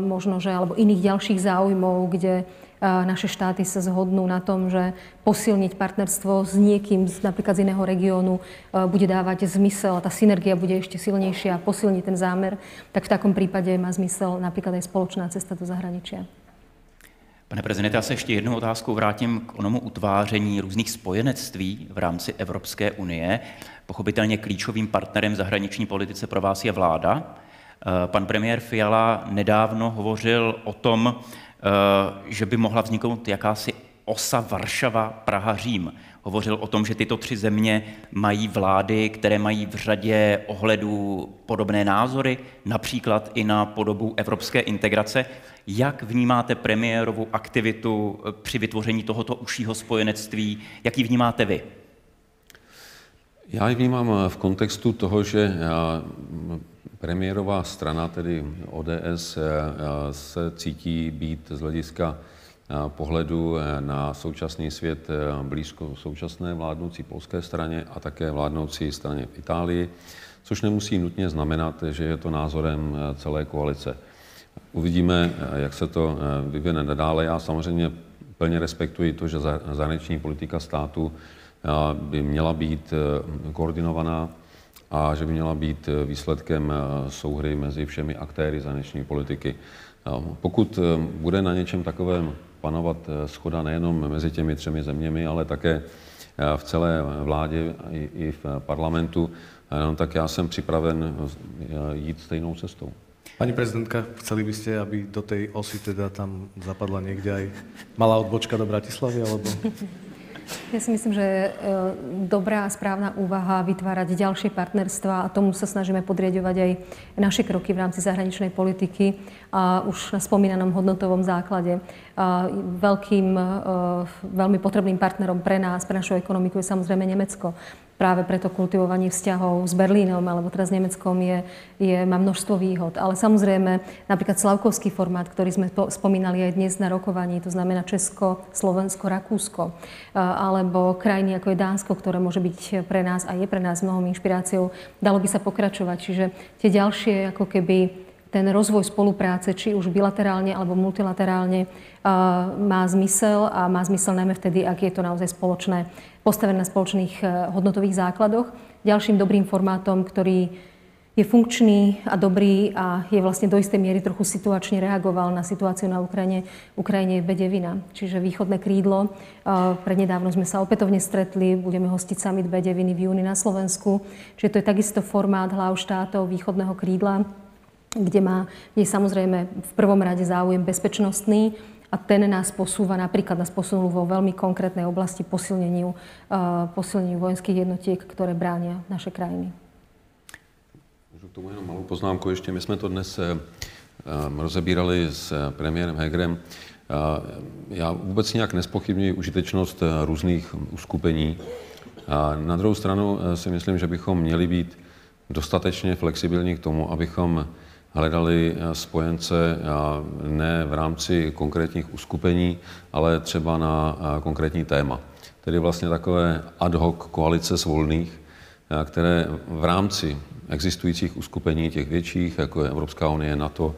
možno, že alebo iných ďalších záujmov, kde naše štáty sa zhodnú na tom, že posilniť partnerstvo s niekým napríklad z iného regiónu bude dávať zmysel a tá synergia bude ešte silnejšia a posilniť ten zámer, tak v takom prípade má zmysel napríklad aj spoločná cesta do zahraničia. Pane prezidente, já se ještě jednou otázkou vrátím k onomu utváření různých spojenectví v rámci Evropské unie. Pochopitelně klíčovým partnerem v zahraniční politice pro vás je vláda. Pan premiér Fiala nedávno hovořil o tom, že by mohla vzniknout jakási osa Varšava, Praha, Řím. Hovořil o tom, že tyto tři země mají vlády, které mají v řadě ohledů podobné názory, například i na podobu evropské integrace. Jak vnímáte premiérovu aktivitu eh, při vytvoření tohoto užšího spojenectví? Jak ji vnímáte vy? Já ji vnímám v kontextu toho, že Premiérová strana, tedy ODS, eh, se cítí být z hlediska eh, pohledu eh, na současný svět blízko současné vládnoucí polské straně a také vládnoucí straně v Itálii, což nemusí nutně znamenat, že je to názorem celé koalice. Uvidíme, jak se to vyvine nadále. Já samozřejmě plně respektuji to, že zahraniční politika státu by měla být koordinovaná a že by měla být eh, výsledkem eh, souhry mezi všemi aktéry zahraniční politiky. Pokud eh, bude na něčem takovém panovat schoda nejenom mezi těmi třemi zeměmi, ale také v celé vládě i v parlamentu, tak já jsem připraven jít stejnou cestou. Pani prezidentka, chceli by ste, aby do tej osy teda tam zapadla niekde aj malá odbočka do Bratislavy, alebo... Ja si myslím, že je dobrá a správna úvaha vytvárať ďalšie partnerstva a tomu sa snažíme podriadovať aj naše kroky v rámci zahraničnej politiky a už na spomínanom hodnotovom základe. A veľkým, veľmi potrebným partnerom pre nás, pre našu ekonomiku je samozrejme Nemecko práve preto kultivovanie vzťahov s Berlínom alebo teraz Nemeckom je, je, má množstvo výhod. Ale samozrejme napríklad Slavkovský formát, ktorý sme spomínali aj dnes na rokovaní, to znamená Česko, Slovensko, Rakúsko, alebo krajiny ako je Dánsko, ktoré môže byť pre nás a je pre nás mnohou inšpiráciou, dalo by sa pokračovať. Čiže tie ďalšie ako keby ten rozvoj spolupráce, či už bilaterálne alebo multilaterálne, má zmysel a má zmysel najmä vtedy, ak je to naozaj spoločné, postavené na spoločných e, hodnotových základoch. Ďalším dobrým formátom, ktorý je funkčný a dobrý a je vlastne do istej miery trochu situačne reagoval na situáciu na Ukrajine, Ukrajine je Bedevina, čiže východné krídlo. Prednedávno sme sa opätovne stretli, budeme hostiť summit Bedeviny v júni na Slovensku, čiže to je takisto formát hlav štátov východného krídla, kde má, je samozrejme v prvom rade záujem bezpečnostný a ten nás posúva, napríklad nás posunul vo veľmi konkrétnej oblasti posilneniu, uh, posilneniu vojenských jednotiek, ktoré bránia naše krajiny. Můžu k tomu jenom malou poznámku ještě. My jsme to dnes eh, rozebírali s premiérem Hegerem, já vůbec nějak nespochybňuji užitečnost různých uskupení. Na druhou stranu si myslím, že bychom měli být dostatečně flexibilní k tomu, abychom hledali spojence ne v rámci konkrétních uskupení, ale třeba na konkrétní téma. Tedy vlastně takové ad hoc koalice svolných, které v rámci existujících uskupení těch větších, jako je Evropská unie, NATO,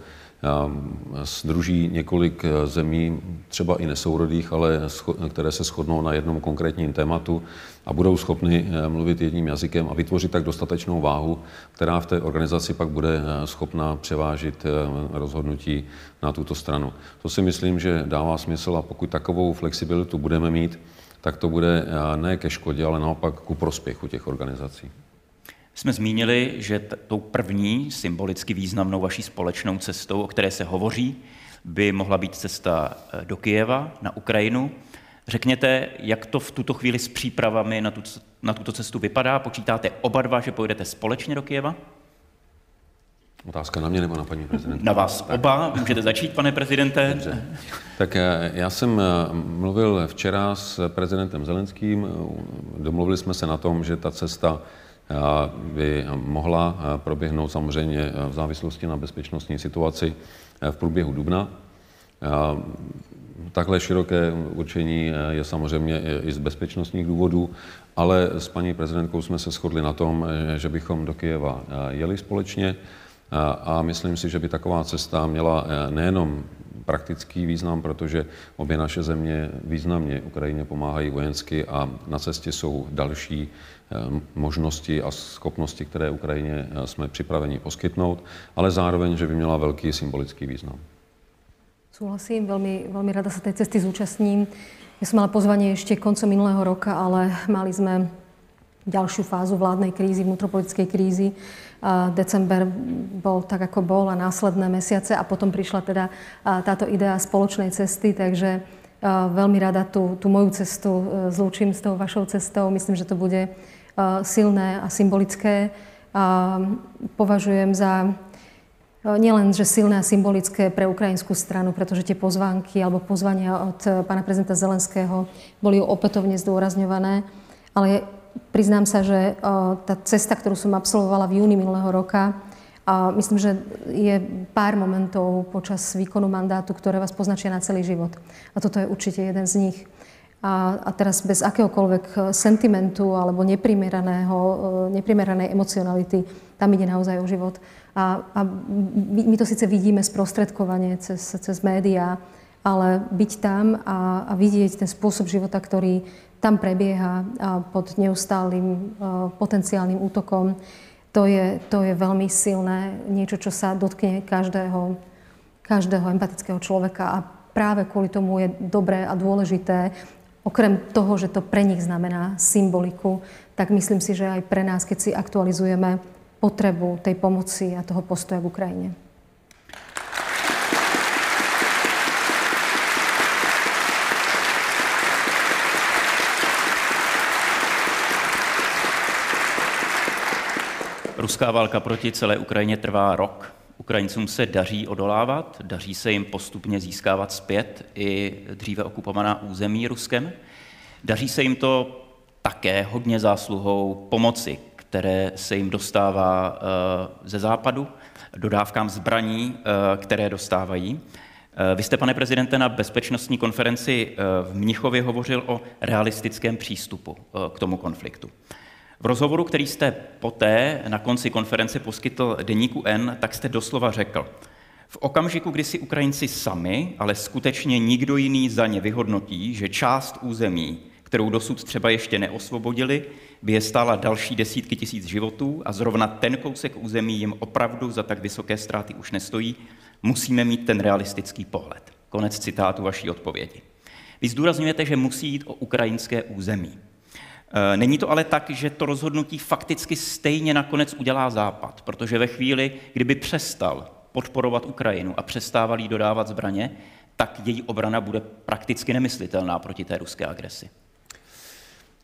združí několik zemí, třeba i nesourodých, ale které se shodnou na jednom konkrétním tématu a budou schopny mluvit jedním jazykem a vytvořit tak dostatečnou váhu, která v té organizaci pak bude schopná převážit rozhodnutí na tuto stranu. To si myslím, že dává smysl a pokud takovou flexibilitu budeme mít, tak to bude ne ke škodě, ale naopak ku prospěchu těch organizací jsme zmínili, že tou první symbolicky významnou vaší společnou cestou, o které se hovoří, by mohla být cesta eh, do Kijeva, na Ukrajinu. Řekněte, jak to v tuto chvíli s přípravami na, tu, na tuto cestu vypadá? Počítáte oba dva, že pojedete společně do Kijeva? Otázka na mě nebo na paní prezidentku? Na vás tak. oba. Můžete začít, pane prezidente. Dobře. Tak eh, já jsem eh, mluvil včera s prezidentem Zelenským. Domluvili jsme se na tom, že ta cesta by mohla proběhnout samozřejmě v závislosti na bezpečnostní situaci v průběhu dubna. Takhle široké určení je samozřejmě i z bezpečnostních důvodů, ale s paní prezidentkou jsme se shodli na tom, že bychom do Kyjeva jeli společně a myslím si, že by taková cesta měla nejenom praktický význam, protože obě naše země významně Ukrajině pomáhají vojensky a na cestě jsou další Eh, možnosti a schopnosti, které Ukrajině eh, jsme připraveni poskytnout, ale zároveň, že by měla velký symbolický význam. Súhlasím, veľmi, veľmi rada sa tej cesty zúčastním. Ja som mala pozvanie ešte koncom minulého roka, ale mali sme ďalšiu fázu vládnej krízy, vnútropolitickej krízy. December bol tak, ako bol a následné mesiace a potom prišla teda táto idea spoločnej cesty, takže veľmi rada tú, tú moju cestu e, zlúčim s tou vašou cestou. Myslím, že to bude silné a symbolické. Považujem za nielen, že silné a symbolické pre ukrajinskú stranu, pretože tie pozvánky alebo pozvania od pána prezidenta Zelenského boli opätovne zdôrazňované, ale priznám sa, že tá cesta, ktorú som absolvovala v júni minulého roka, a myslím, že je pár momentov počas výkonu mandátu, ktoré vás poznačia na celý život. A toto je určite jeden z nich. A, a teraz bez akéhokoľvek e, sentimentu alebo e, neprimeranej emocionality, tam ide naozaj o život. A, a my, to síce vidíme sprostredkovanie cez, cez médiá, ale byť tam a, a vidieť ten spôsob života, ktorý tam prebieha pod neustálým e, potenciálnym útokom, to je, to je veľmi silné, niečo, čo sa dotkne každého, každého empatického človeka. A práve kvôli tomu je dobré a dôležité okrem toho, že to pre nich znamená symboliku, tak myslím si, že aj pre nás, keď si aktualizujeme potrebu tej pomoci a toho postoja k Ukrajine. Ruská válka proti celé Ukrajině trvá rok. Ukrajincům se daří odolávat, daří se jim postupně získávat zpět i dříve okupovaná území Ruskem. Daří se jim to také hodně zásluhou pomoci, které se jim dostává eh, ze západu, dodávkám zbraní, eh, které dostávají. Eh, vy jste, pane prezidente, na bezpečnostní konferenci v Mnichově hovořil o realistickém přístupu k tomu konfliktu. V rozhovoru, který jste poté na konci konference poskytl deníku N, tak jste doslova řekl, v okamžiku, kdy si Ukrajinci sami, ale skutečně nikdo jiný za ně vyhodnotí, že část území, kterou dosud třeba ještě neosvobodili, by je stála další desítky tisíc životů a zrovna ten kousek území jim opravdu za tak vysoké ztráty už nestojí, musíme mít ten realistický pohled. Konec citátu vaší odpovědi. Vy zdůrazňujete, že musí jít o ukrajinské území. Eh, není to ale tak, že to rozhodnutí fakticky stejně nakonec udělá Západ, protože ve chvíli, kdyby přestal podporovat Ukrajinu a přestával jí dodávat zbraně, tak její obrana bude prakticky nemyslitelná proti té ruské agresi.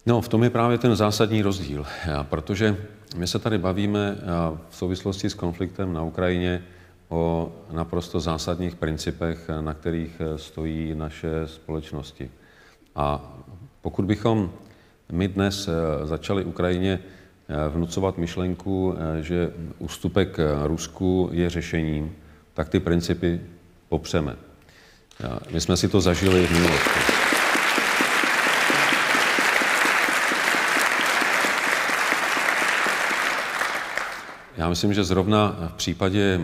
No, v tom je právě ten zásadní rozdíl, protože my se tady bavíme v souvislosti s konfliktem na Ukrajině o naprosto zásadních principech, na kterých stojí naše společnosti. A pokud bychom my dnes začali Ukrajině vnucovat myšlenku, že ústupek Rusku je řešením, tak ty principy popřeme. My jsme si to zažili v minulosti. Já myslím, že zrovna v případě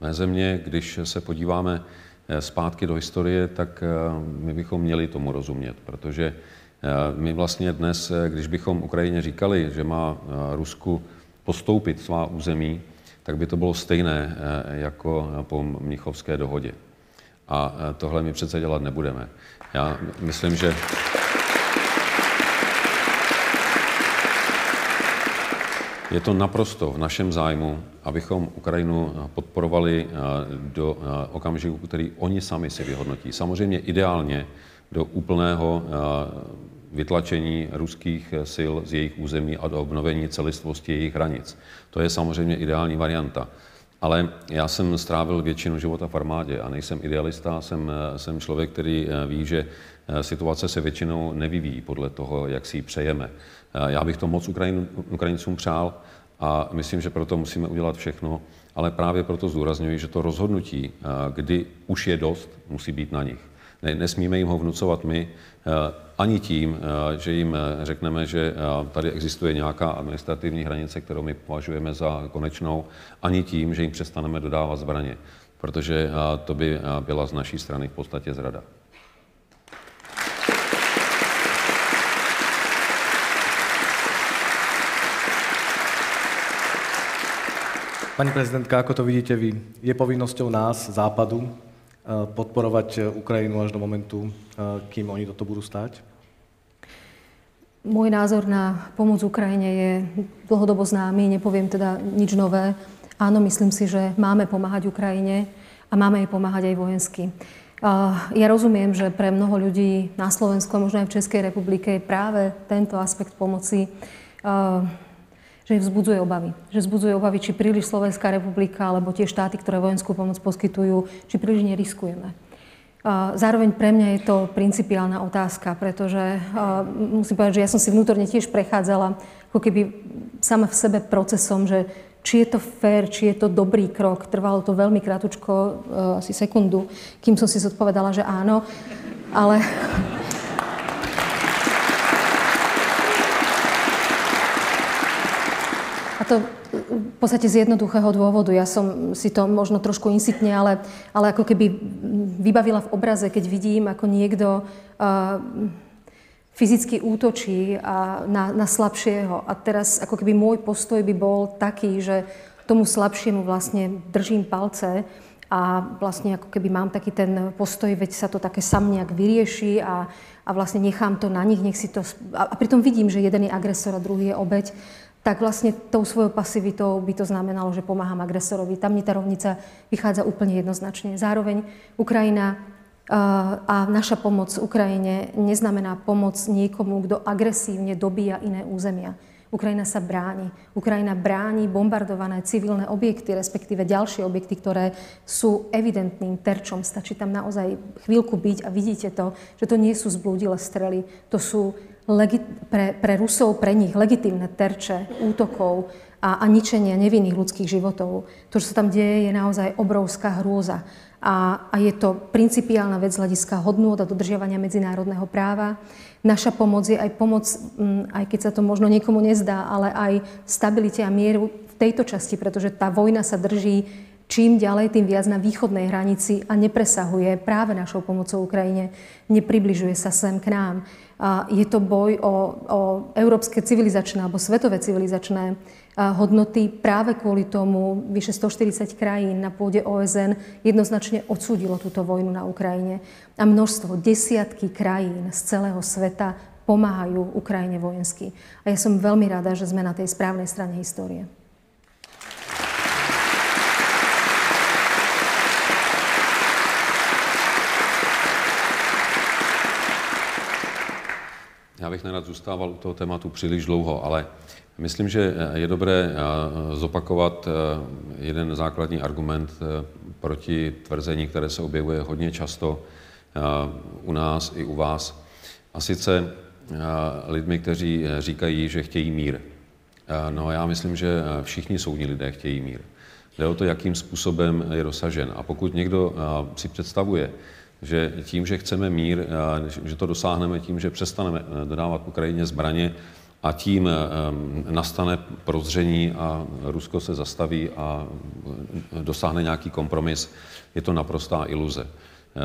mé země, když se podíváme zpátky do historie, tak my bychom měli tomu rozumět, protože my vlastně dnes, když bychom Ukrajině říkali, že má Rusku postoupit svá území, tak by to bylo stejné jako po Mnichovské dohodě. A tohle my přece dělat nebudeme. Já myslím, že... Je to naprosto v našem zájmu, abychom Ukrajinu podporovali do okamžiku, který oni sami si vyhodnotí. Samozřejmě ideálně do úplného vytlačení ruských sil z jejich území a do obnovení celistvosti jejich hranic. To je samozřejmě ideální varianta. Ale já jsem strávil většinu života v armádě a nejsem idealista, jsem, jsem člověk, který ví, že situace se většinou nevyvíjí podle toho, jak si ji přejeme. Já bych to moc Ukrajin, Ukrajincům přál a myslím, že proto musíme udělat všechno, ale právě proto zdůrazňuji, že to rozhodnutí, kdy už je dost, musí být na nich. Nesmíme jim ho vnucovat my, ani tím, že jim řekneme, že tady existuje nějaká administrativní hranice, kterou my považujeme za konečnou, ani tím, že jim přestaneme dodávat zbraně, protože to by byla z naší strany v podstatě zrada. Pani prezidentka, ako to vidíte vy? Je povinnosťou nás, Západu, podporovať Ukrajinu až do momentu, kým oni toto budú stáť? Môj názor na pomoc Ukrajine je dlhodobo známy, nepoviem teda nič nové. Áno, myslím si, že máme pomáhať Ukrajine a máme jej pomáhať aj vojensky. Ja rozumiem, že pre mnoho ľudí na Slovensku a možno aj v Českej republike je práve tento aspekt pomoci že vzbudzuje obavy. Že vzbudzuje obavy, či príliš Slovenská republika alebo tie štáty, ktoré vojenskú pomoc poskytujú, či príliš neriskujeme. Zároveň pre mňa je to principiálna otázka, pretože musím povedať, že ja som si vnútorne tiež prechádzala ako keby sama v sebe procesom, že či je to fér, či je to dobrý krok. Trvalo to veľmi krátko, asi sekundu, kým som si zodpovedala, že áno. Ale A to v podstate z jednoduchého dôvodu. Ja som si to možno trošku insitne, ale, ale ako keby vybavila v obraze, keď vidím, ako niekto uh, fyzicky útočí a na, na slabšieho. A teraz ako keby môj postoj by bol taký, že tomu slabšiemu vlastne držím palce a vlastne ako keby mám taký ten postoj, veď sa to také sam nejak vyrieši a, a vlastne nechám to na nich, nech si to... A, a pritom vidím, že jeden je agresor a druhý je obeď tak vlastne tou svojou pasivitou by to znamenalo, že pomáham agresorovi. Tam mi tá rovnica vychádza úplne jednoznačne. Zároveň Ukrajina a naša pomoc Ukrajine neznamená pomoc niekomu, kto agresívne dobíja iné územia. Ukrajina sa bráni. Ukrajina bráni bombardované civilné objekty, respektíve ďalšie objekty, ktoré sú evidentným terčom. Stačí tam naozaj chvíľku byť a vidíte to, že to nie sú zblúdile strely, to sú legi- pre, pre Rusov, pre nich legitímne terče útokov a, a ničenia nevinných ľudských životov. To, čo sa tam deje, je naozaj obrovská hrôza. A, a je to principiálna vec z hľadiska hodnôt a dodržiavania medzinárodného práva. Naša pomoc je aj pomoc, mm, aj keď sa to možno niekomu nezdá, ale aj stabilite a mieru v tejto časti, pretože tá vojna sa drží čím ďalej, tým viac na východnej hranici a nepresahuje práve našou pomocou Ukrajine, nepribližuje sa sem k nám. Je to boj o, o európske civilizačné alebo svetové civilizačné hodnoty. Práve kvôli tomu vyše 140 krajín na pôde OSN jednoznačne odsúdilo túto vojnu na Ukrajine. A množstvo, desiatky krajín z celého sveta pomáhajú Ukrajine vojensky. A ja som veľmi rada, že sme na tej správnej strane histórie. Já bych nerad zůstával u toho tématu příliš dlouho, ale myslím, že je dobré zopakovat jeden základní argument proti tvrzení, které se objevuje hodně často u nás i u vás. A sice lidmi, kteří říkají, že chtějí mír. No já myslím, že všichni soudní lidé chtějí mír. Jde o to, jakým způsobem je dosažen. A pokud někdo si představuje, že tím, že chceme mír, že to dosáhneme tím, že přestaneme dodávat Ukrajině zbraně a tím nastane prozření a Rusko se zastaví a dosáhne nějaký kompromis, je to naprostá iluze.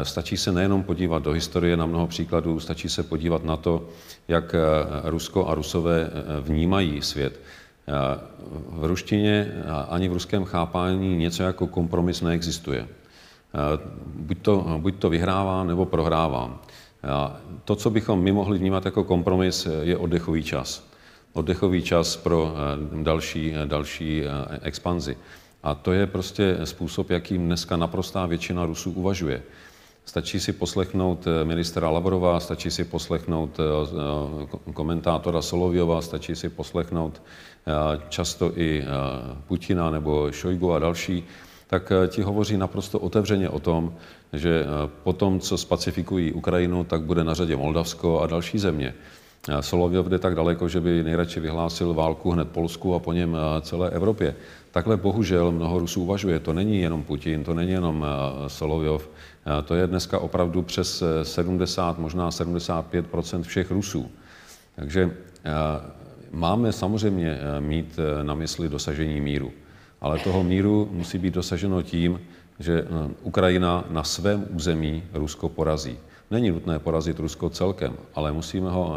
Stačí se nejenom podívat do historie na mnoho příkladů, stačí se podívat na to, jak Rusko a Rusové vnímají svět. V ruštině ani v ruském chápání něco jako kompromis neexistuje. Buď to, buď to vyhrává, nebo prohrává. To, co bychom my mohli vnímat jako kompromis, je oddechový čas. Oddechový čas pro další, další expanzi. A to je prostě způsob, jakým dneska naprostá většina Rusů uvažuje. Stačí si poslechnout ministra Lavrova, stačí si poslechnout komentátora Solovjova, stačí si poslechnout často i Putina nebo Šojgu a další, tak ti hovoří naprosto otevřeně o tom, že po tom, co spacifikují Ukrajinu, tak bude na řadě Moldavsko a další země. Solovjov jde tak daleko, že by nejradši vyhlásil válku hned Polsku a po něm celé Evropě. Takhle bohužel mnoho Rusů uvažuje. To není jenom Putin, to není jenom Solovjov, to je dneska opravdu přes 70, možná 75% všech Rusů. Takže máme samozřejmě mít na mysli dosažení míru. Ale toho míru musí být dosaženo tím, že Ukrajina na svém území Rusko porazí. Není nutné porazit Rusko celkem, ale musíme ho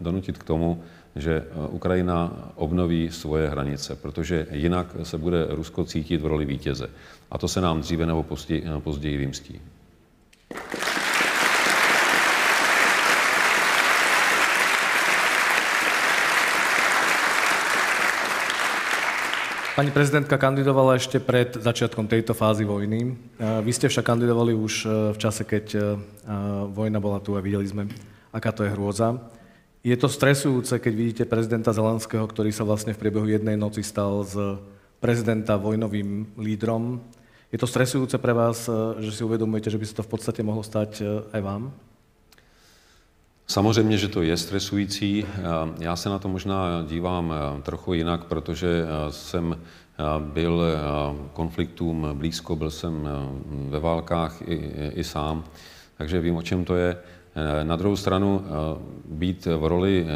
donutit k tomu, že Ukrajina obnoví svoje hranice, protože jinak se bude Rusko cítit v roli vítěze. A to se nám dříve nebo později, později vymstí. Pani prezidentka kandidovala ešte pred začiatkom tejto fázy vojny. Vy ste však kandidovali už v čase, keď vojna bola tu a videli sme, aká to je hrôza. Je to stresujúce, keď vidíte prezidenta Zelenského, ktorý sa vlastne v priebehu jednej noci stal z prezidenta vojnovým lídrom. Je to stresujúce pre vás, že si uvedomujete, že by sa to v podstate mohlo stať aj vám? Samozřejmě, že to je stresující. Já se na to možná dívám trochu jinak, protože jsem byl konfliktům blízko, byl jsem ve válkách i, i sám, takže vím, o čem to je. Na druhou stranu být v roli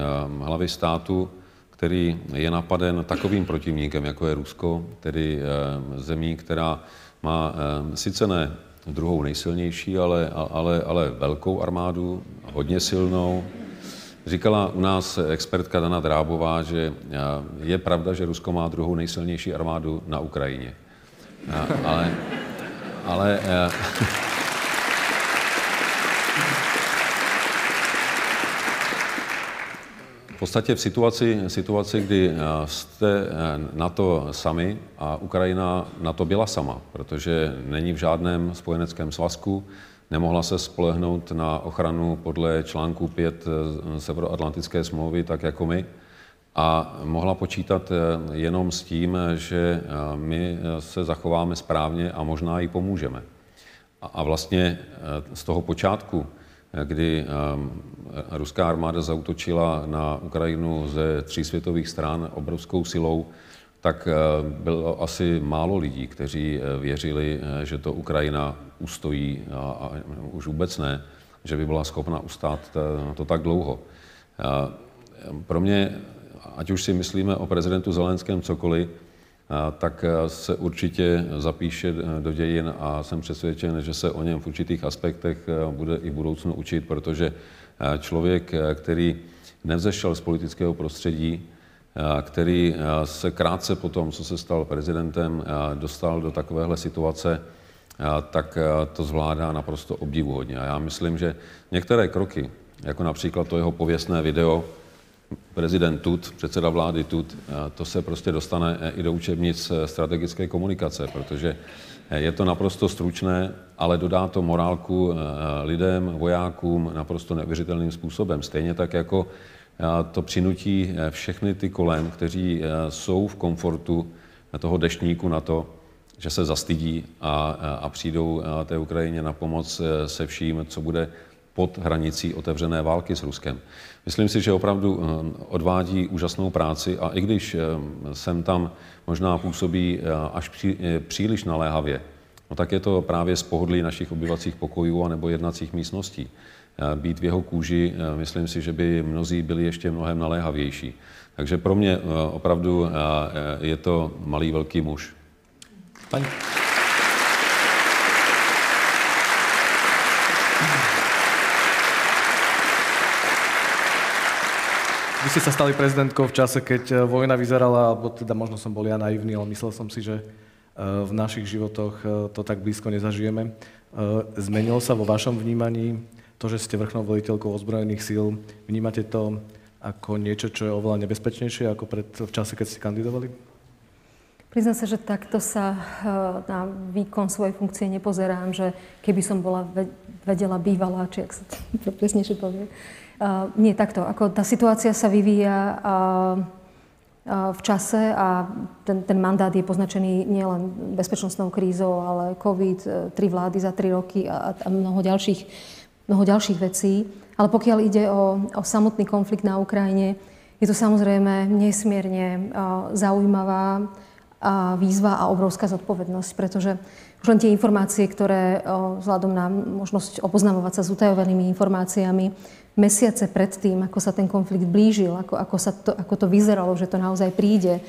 hlavy státu, který je napaden takovým protivníkem, jako je Rusko, tedy zemí, která má sice ne druhou nejsilnější, ale, ale, ale velkou armádu, hodně silnou. Říkala u nás expertka Dana Drábová, že je pravda, že Rusko má druhou nejsilnější armádu na Ukrajině. Ale, ale v podstatě v situaci, situaci, kdy jste na to sami a Ukrajina na to byla sama, protože není v žádném spojeneckém svazku, nemohla se spolehnout na ochranu podle článku 5 Severoatlantické smlouvy, tak jako my, a mohla počítat jenom s tím, že my se zachováme správně a možná i pomůžeme. A vlastně z toho počátku, kdy ruská armáda zautočila na Ukrajinu ze tří světových stran obrovskou silou, tak bylo asi málo lidí, kteří věřili, že to Ukrajina ustojí a, a už vůbec ne, že by byla schopna ustát to, to tak dlouho. Pro mě, ať už si myslíme o prezidentu Zelenském cokoliv, tak se určitě zapíše do dějin a jsem přesvědčen, že se o něm v určitých aspektech bude i v budoucnu učit, protože člověk, který nevzešel z politického prostředí, který se krátce po tom, co se stal prezidentem, dostal do takovéhle situace, tak to zvládá naprosto obdivuhodně. A já myslím, že některé kroky, jako například to jeho pověstné video, prezident Tut, předseda vlády Tut, to se prostě dostane i do učebnic strategické komunikace, protože je to naprosto stručné, ale dodá to morálku lidem, vojákům naprosto neuvěřitelným způsobem. Stejně tak jako to přinutí všechny ty kolem, kteří jsou v komfortu toho deštníku na to, že se zastydí a, a přijdou té Ukrajině na pomoc se vším, co bude pod hranicí otevřené války s Ruskem. Myslím si, že opravdu odvádí úžasnou práci a i když sem tam možná působí až pří, příliš naléhavě, no tak je to právě z pohodlí našich obyvacích pokojů anebo jednacích místností. Být v jeho kůži, myslím si, že by mnozí byli ještě mnohem naléhavější. Takže pro mě opravdu je to malý velký muž. Pani... Vy ste sa stali prezidentkou v čase, keď eh, vojna vyzerala, alebo teda možno som bol ja naivný, ale myslel som si, že eh, v našich životoch eh, to tak blízko nezažijeme. Zmenilo sa vo vašom vnímaní to, že ste vrchnou veliteľkou ozbrojených síl? Vnímate to ako niečo, čo je oveľa nebezpečnejšie ako pred, v čase, keď ste kandidovali? Priznám sa, že takto sa na výkon svojej funkcie nepozerám, že keby som bola vedela bývalá, či ak sa to [LAUGHS] presnejšie povie, Uh, nie takto. Ako tá situácia sa vyvíja uh, v čase a ten, ten mandát je poznačený nielen bezpečnostnou krízou, ale COVID, tri vlády za tri roky a, a mnoho, ďalších, mnoho ďalších vecí. Ale pokiaľ ide o, o samotný konflikt na Ukrajine, je to samozrejme nesmierne zaujímavá výzva a obrovská zodpovednosť, pretože už len tie informácie, ktoré vzhľadom na možnosť oboznamovať sa s utajovanými informáciami mesiace pred tým, ako sa ten konflikt blížil, ako, ako, sa to, ako to vyzeralo, že to naozaj príde.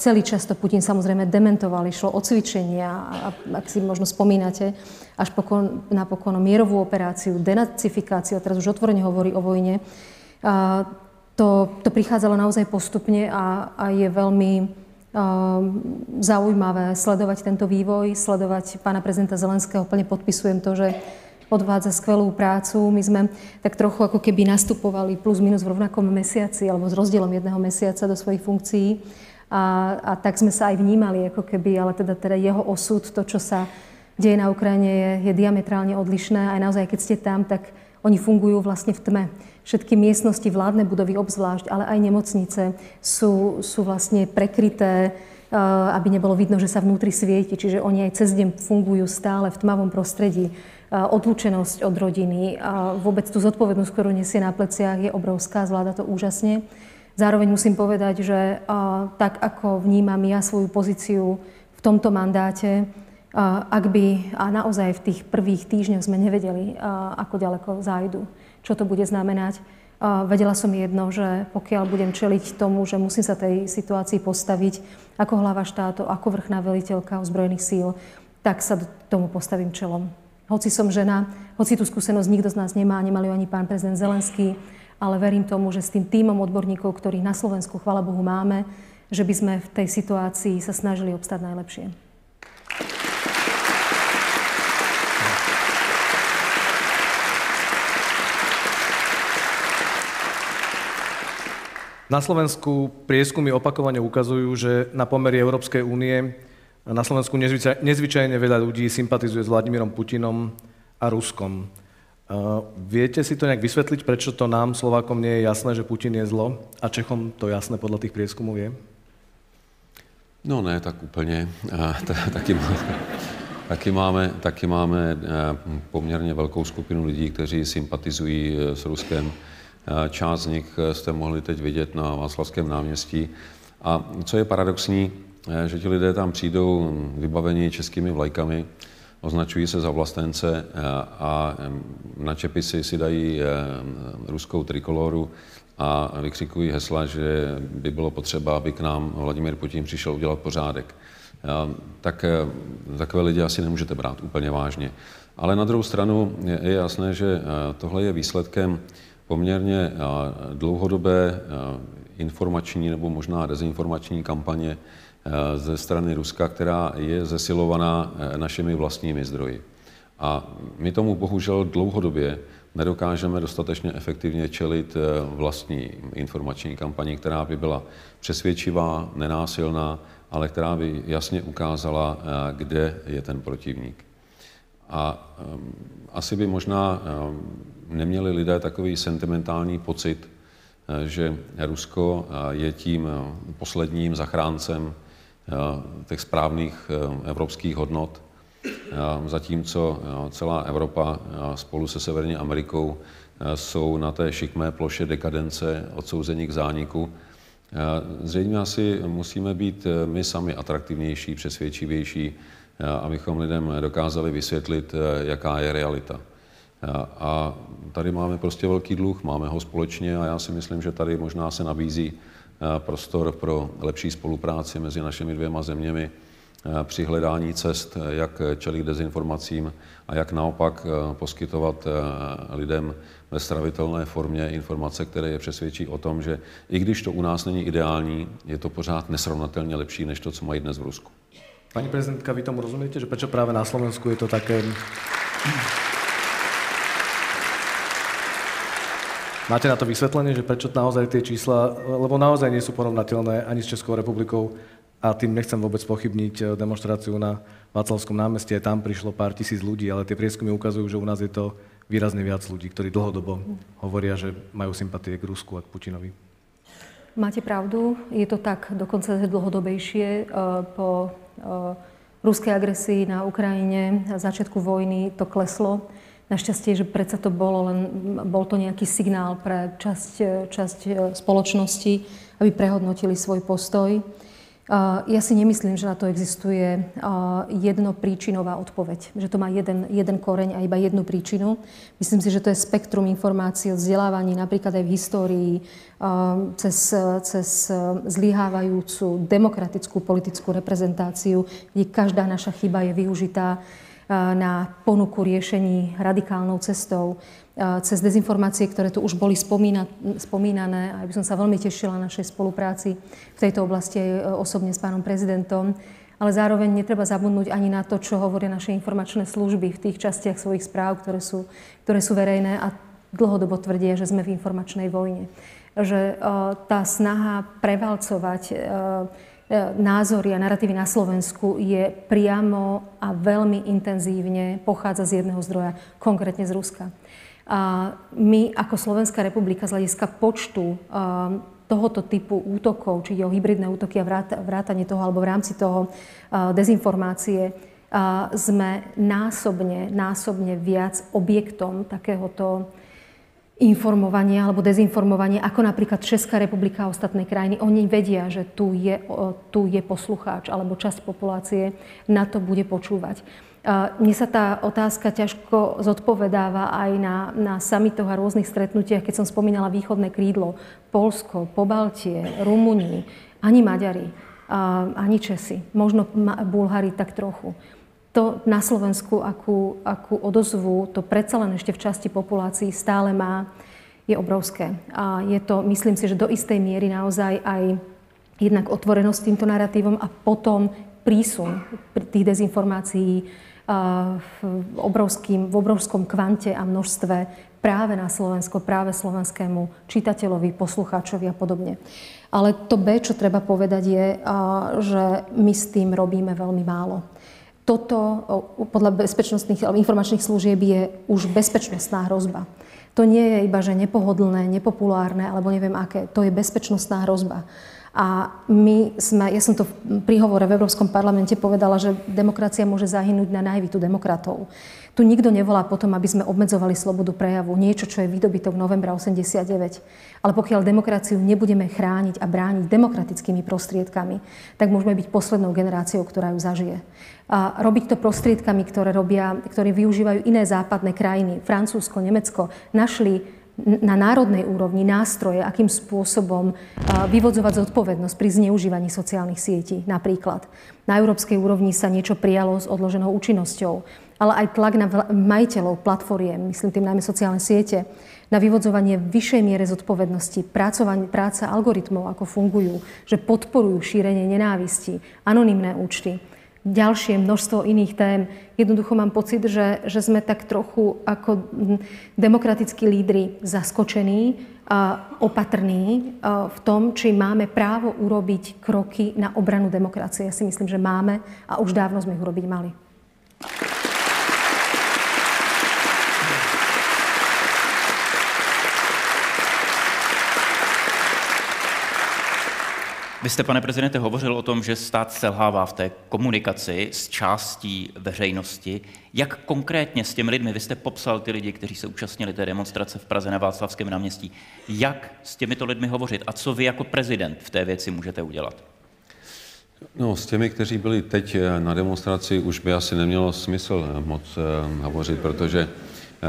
Celý čas to Putin samozrejme dementoval, išlo o cvičenia, a, ak si možno spomínate, až pokon, napokon o mierovú operáciu, denacifikáciu, a teraz už otvorene hovorí o vojne. A to, to prichádzalo naozaj postupne a, a je veľmi zaujímavé sledovať tento vývoj, sledovať pána prezidenta Zelenského. Plne podpisujem to, že odvádza skvelú prácu. My sme tak trochu ako keby nastupovali plus minus v rovnakom mesiaci alebo s rozdielom jedného mesiaca do svojich funkcií. A, a tak sme sa aj vnímali, ako keby, ale teda, teda jeho osud, to, čo sa deje na Ukrajine, je, je diametrálne odlišné. Aj naozaj, keď ste tam, tak oni fungujú vlastne v tme. Všetky miestnosti, vládne budovy obzvlášť, ale aj nemocnice sú, sú vlastne prekryté, aby nebolo vidno, že sa vnútri svieti. Čiže oni aj cez deň fungujú stále v tmavom prostredí odlúčenosť od rodiny a vôbec tú zodpovednosť, ktorú nesie na pleciach, je obrovská, zvláda to úžasne. Zároveň musím povedať, že tak ako vnímam ja svoju pozíciu v tomto mandáte, ak by a naozaj v tých prvých týždňoch sme nevedeli, ako ďaleko zájdu, čo to bude znamenať, vedela som jedno, že pokiaľ budem čeliť tomu, že musím sa tej situácii postaviť ako hlava štátu, ako vrchná veliteľka ozbrojených síl, tak sa tomu postavím čelom. Hoci som žena, hoci tú skúsenosť nikto z nás nemá, nemali ani pán prezident Zelenský, ale verím tomu, že s tým týmom odborníkov, ktorých na Slovensku, chvala Bohu, máme, že by sme v tej situácii sa snažili obstať najlepšie. Na Slovensku prieskumy opakovane ukazujú, že na pomery Európskej únie na Slovensku nezvyčaj, nezvyčajne veľa ľudí sympatizuje s Vladimírom Putinom a Ruskom. Uh, viete si to nejak vysvetliť, prečo to nám, Slovákom, nie je jasné, že Putin je zlo a Čechom to jasné podľa tých prieskumov je? No ne, tak úplně. taky, máme, taky, máme, taky máme poměrně velkou skupinu lidí, kteří sympatizují e, s Ruskem. Část z nich e, jste mohli teď vidět na Václavském náměstí. A co je paradoxní, Eh, že ti lidé tam přijdou vybaveni českými vlajkami, označují se za vlastence eh, a na čepisy si dají eh, ruskou trikoloru a vykřikují hesla, že by bylo potřeba, aby k nám Vladimír Putin přišel udělat pořádek. Tak takové lidi asi nemůžete brát úplně vážně. Ale na druhou stranu je jasné, že tohle je výsledkem poměrně dlouhodobé informační nebo možná dezinformační kampaně Eh, ze strany Ruska, která je zesilovaná eh, našimi vlastními zdroji. A my tomu bohužel dlouhodobě nedokážeme dostatečně efektivně čelit eh, vlastní informační kampani, která by byla přesvědčivá, nenásilná, ale která by jasně ukázala, kde je ten protivník. A asi by možná neměli lidé takový sentimentální pocit, že Rusko je tím posledním zachráncem těch správných evropských hodnot, zatímco celá Evropa spolu se Severní Amerikou jsou na té šikmé ploše dekadence odsouzení k zániku. Zřejmě asi musíme být my sami atraktivnější, přesvědčivější, abychom lidem dokázali vysvětlit, jaká je realita. A tady máme prostě velký dluh, máme ho společně a já si myslím, že tady možná se nabízí prostor pro lepší spolupráci mezi našimi dvěma zeměmi při hledání cest, jak čelit dezinformacím a jak naopak poskytovat lidem ve stravitelné formě informace, které je přesvědčí o tom, že i když to u nás není ideální, je to pořád nesrovnatelně lepší než to, co mají dnes v Rusku. Pani prezidentka, vy tomu rozumiete, že prečo práve na Slovensku je to také... Máte na to vysvetlenie, že prečo naozaj tie čísla, lebo naozaj nie sú porovnateľné ani s Českou republikou a tým nechcem vôbec pochybniť demonstráciu na Václavskom námestí, aj tam prišlo pár tisíc ľudí, ale tie prieskumy ukazujú, že u nás je to výrazne viac ľudí, ktorí dlhodobo hovoria, že majú sympatie k Rusku a k Putinovi. Máte pravdu, je to tak dokonca dlhodobejšie po ruskej agresii na Ukrajine, začiatku vojny to kleslo. Našťastie, že predsa to bolo len, bol to nejaký signál pre časť, časť spoločnosti, aby prehodnotili svoj postoj. Ja si nemyslím, že na to existuje jednopríčinová odpoveď, že to má jeden, jeden koreň a iba jednu príčinu. Myslím si, že to je spektrum informácií o vzdelávaní, napríklad aj v histórii, cez, cez zlyhávajúcu demokratickú politickú reprezentáciu, kde každá naša chyba je využitá na ponuku riešení radikálnou cestou cez dezinformácie, ktoré tu už boli spomína, spomínané. A ja by som sa veľmi tešila našej spolupráci v tejto oblasti aj e, osobne s pánom prezidentom. Ale zároveň netreba zabudnúť ani na to, čo hovoria naše informačné služby v tých častiach svojich správ, ktoré sú, ktoré sú verejné a dlhodobo tvrdia, že sme v informačnej vojne. Že tá snaha prevalcovať názory a narratívy na Slovensku je priamo a veľmi intenzívne pochádza z jedného zdroja, konkrétne z Ruska. A my ako Slovenská republika z hľadiska počtu tohoto typu útokov, či ide o hybridné útoky a vrátanie toho, alebo v rámci toho dezinformácie, sme násobne, násobne viac objektom takéhoto informovania alebo dezinformovania, ako napríklad Česká republika a ostatné krajiny. Oni vedia, že tu je, tu je poslucháč alebo časť populácie na to bude počúvať. Mne sa tá otázka ťažko zodpovedáva aj na, na samitoch a rôznych stretnutiach, keď som spomínala východné krídlo, Polsko, Pobaltie, Rumúni, ani Maďari, ani Česi, možno Bulhári tak trochu. To na Slovensku, akú, akú odozvu to predsa len ešte v časti populácií stále má, je obrovské. A je to, myslím si, že do istej miery naozaj aj jednak otvorenosť týmto narratívom a potom prísun tých dezinformácií v, obrovským, v obrovskom kvante a množstve práve na Slovensko, práve slovenskému čitateľovi, poslucháčovi a podobne. Ale to B, čo treba povedať, je, že my s tým robíme veľmi málo. Toto podľa bezpečnostných informačných služieb je už bezpečnostná hrozba. To nie je iba, že nepohodlné, nepopulárne alebo neviem aké. To je bezpečnostná hrozba. A my sme, ja som to pri hovore v Európskom parlamente povedala, že demokracia môže zahynúť na najvitu demokratov. Tu nikto nevolá potom, aby sme obmedzovali slobodu prejavu, niečo, čo je výdobytok novembra 89. Ale pokiaľ demokraciu nebudeme chrániť a brániť demokratickými prostriedkami, tak môžeme byť poslednou generáciou, ktorá ju zažije. A robiť to prostriedkami, ktoré, robia, ktoré využívajú iné západné krajiny, Francúzsko, Nemecko, našli na národnej úrovni nástroje, akým spôsobom vyvodzovať zodpovednosť pri zneužívaní sociálnych sietí. Napríklad na európskej úrovni sa niečo prijalo s odloženou účinnosťou, ale aj tlak na majiteľov platformiem, myslím tým najmä sociálne siete, na vyvodzovanie vyššej miere zodpovednosti, práca algoritmov, ako fungujú, že podporujú šírenie nenávisti, anonymné účty ďalšie množstvo iných tém. Jednoducho mám pocit, že, že sme tak trochu ako demokratickí lídry zaskočení opatrní v tom, či máme právo urobiť kroky na obranu demokracie. Ja si myslím, že máme a už dávno sme ich urobiť mali. Vy jste, pane prezidente, hovořil o tom, že stát selhává v té komunikaci s částí veřejnosti. Jak konkrétně s těmi lidmi, vy jste popsal ty lidi, kteří se účastnili té demonstrace v Praze na Václavském náměstí, jak s těmito lidmi hovořit a co vy jako prezident v té věci můžete udělat? No, s těmi, kteří byli teď na demonstraci, už by asi nemělo smysl moc eh, hovořit, protože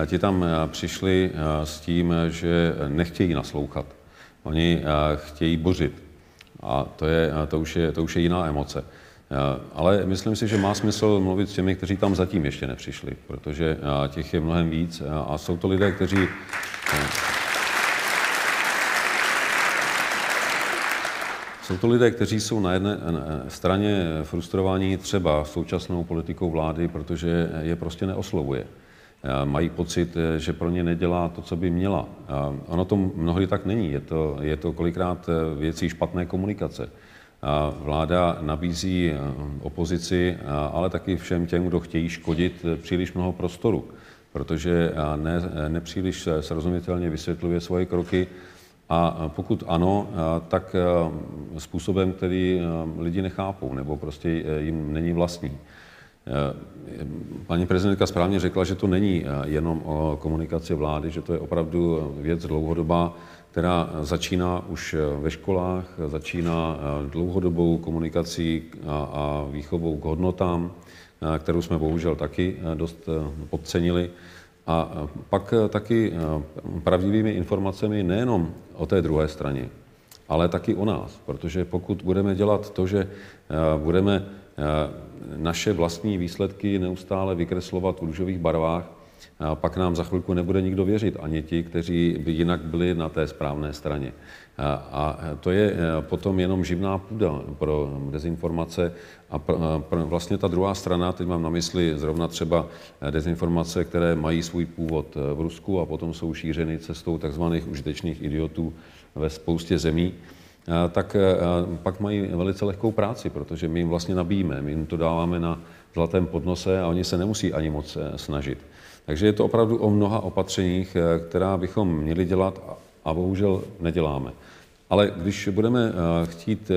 eh, ti tam eh, přišli s tím, že nechtějí naslouchat. Oni chtějí bořit. A to, je, to, už je, to už je jiná emoce. Ale myslím si, že má smysl mluvit s těmi, kteří tam zatím ještě nepřišli, protože těch je mnohem víc a jsou to lidé, kteří Jsou to lidé, kteří jsou na jedné straně frustrovaní třeba současnou politikou vlády, protože je prostě neoslovuje. Mají pocit, že pro ně nedělá to, co by měla. Ono to mnohdy tak není. Je to, je to kolikrát věcí špatné komunikace. Vláda nabízí opozici, ale taky všem těm, kdo chtějí škodit, příliš mnoho prostoru, protože ne, nepříliš srozumitelně vysvětluje svoje kroky a pokud ano, tak způsobem, který lidi nechápou nebo prostě jim není vlastní. Paní prezidentka správně řekla, že to není jenom o komunikaci vlády, že to je opravdu věc dlouhodobá, která začíná už ve školách, začíná dlouhodobou komunikací a výchovou k hodnotám, kterou jsme bohužel taky dost podcenili. A pak taky pravdivými informacemi nejenom o té druhé straně, ale taky o nás. Protože pokud budeme dělat to, že budeme naše vlastní výsledky neustále vykreslovat v růžových barvách, pak nám za chvilku nebude nikdo věřit, ani ti, kteří by jinak byli na té správné straně. A to je e, potom jenom živná půda pro dezinformace. A vlastně ta druhá strana, teď mám na mysli zrovna třeba dezinformace, které mají svůj původ v Rusku a potom jsou šířeny cestou takzvaných užitečných idiotů ve spoustě zemí, tak e, pak mají velice lehkou práci, protože my jim vlastně nabíjíme, my jim to dáváme na zlatém podnose a oni se nemusí ani moc e, snažit. Takže je to opravdu o mnoha opatřeních, která bychom měli dělat a bohužel neděláme. Ale když budeme chtít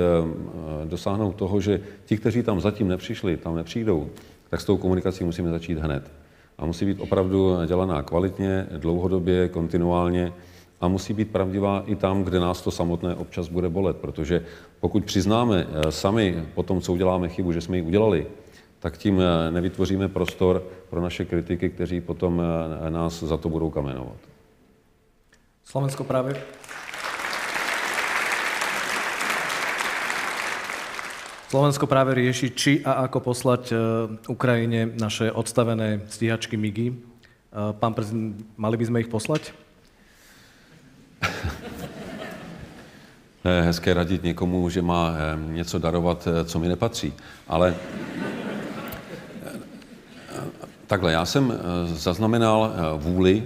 dosáhnout toho, že ti, kteří tam zatím nepřišli, tam nepřijdou, tak s tou komunikací musíme začít hned. A musí být opravdu dělaná kvalitně, dlouhodobě, kontinuálně a musí být pravdivá i tam, kde nás to samotné občas bude bolet, protože pokud přiznáme eh, sami po tom, co uděláme chybu, že jsme ji udělali, tak tím nevytvoříme prostor pro naše kritiky, kteří potom nás za to budou kamenovat. Slovensko práve Slovensko práve rieši, či a ako poslať Ukrajine naše odstavené stíhačky MIGI. Pán prezident, mali by sme ich poslať? Je [LAUGHS] hezké radit někomu, že má e, něco darovat, co mi nepatří. Ale takhle, já jsem zaznamenal vůli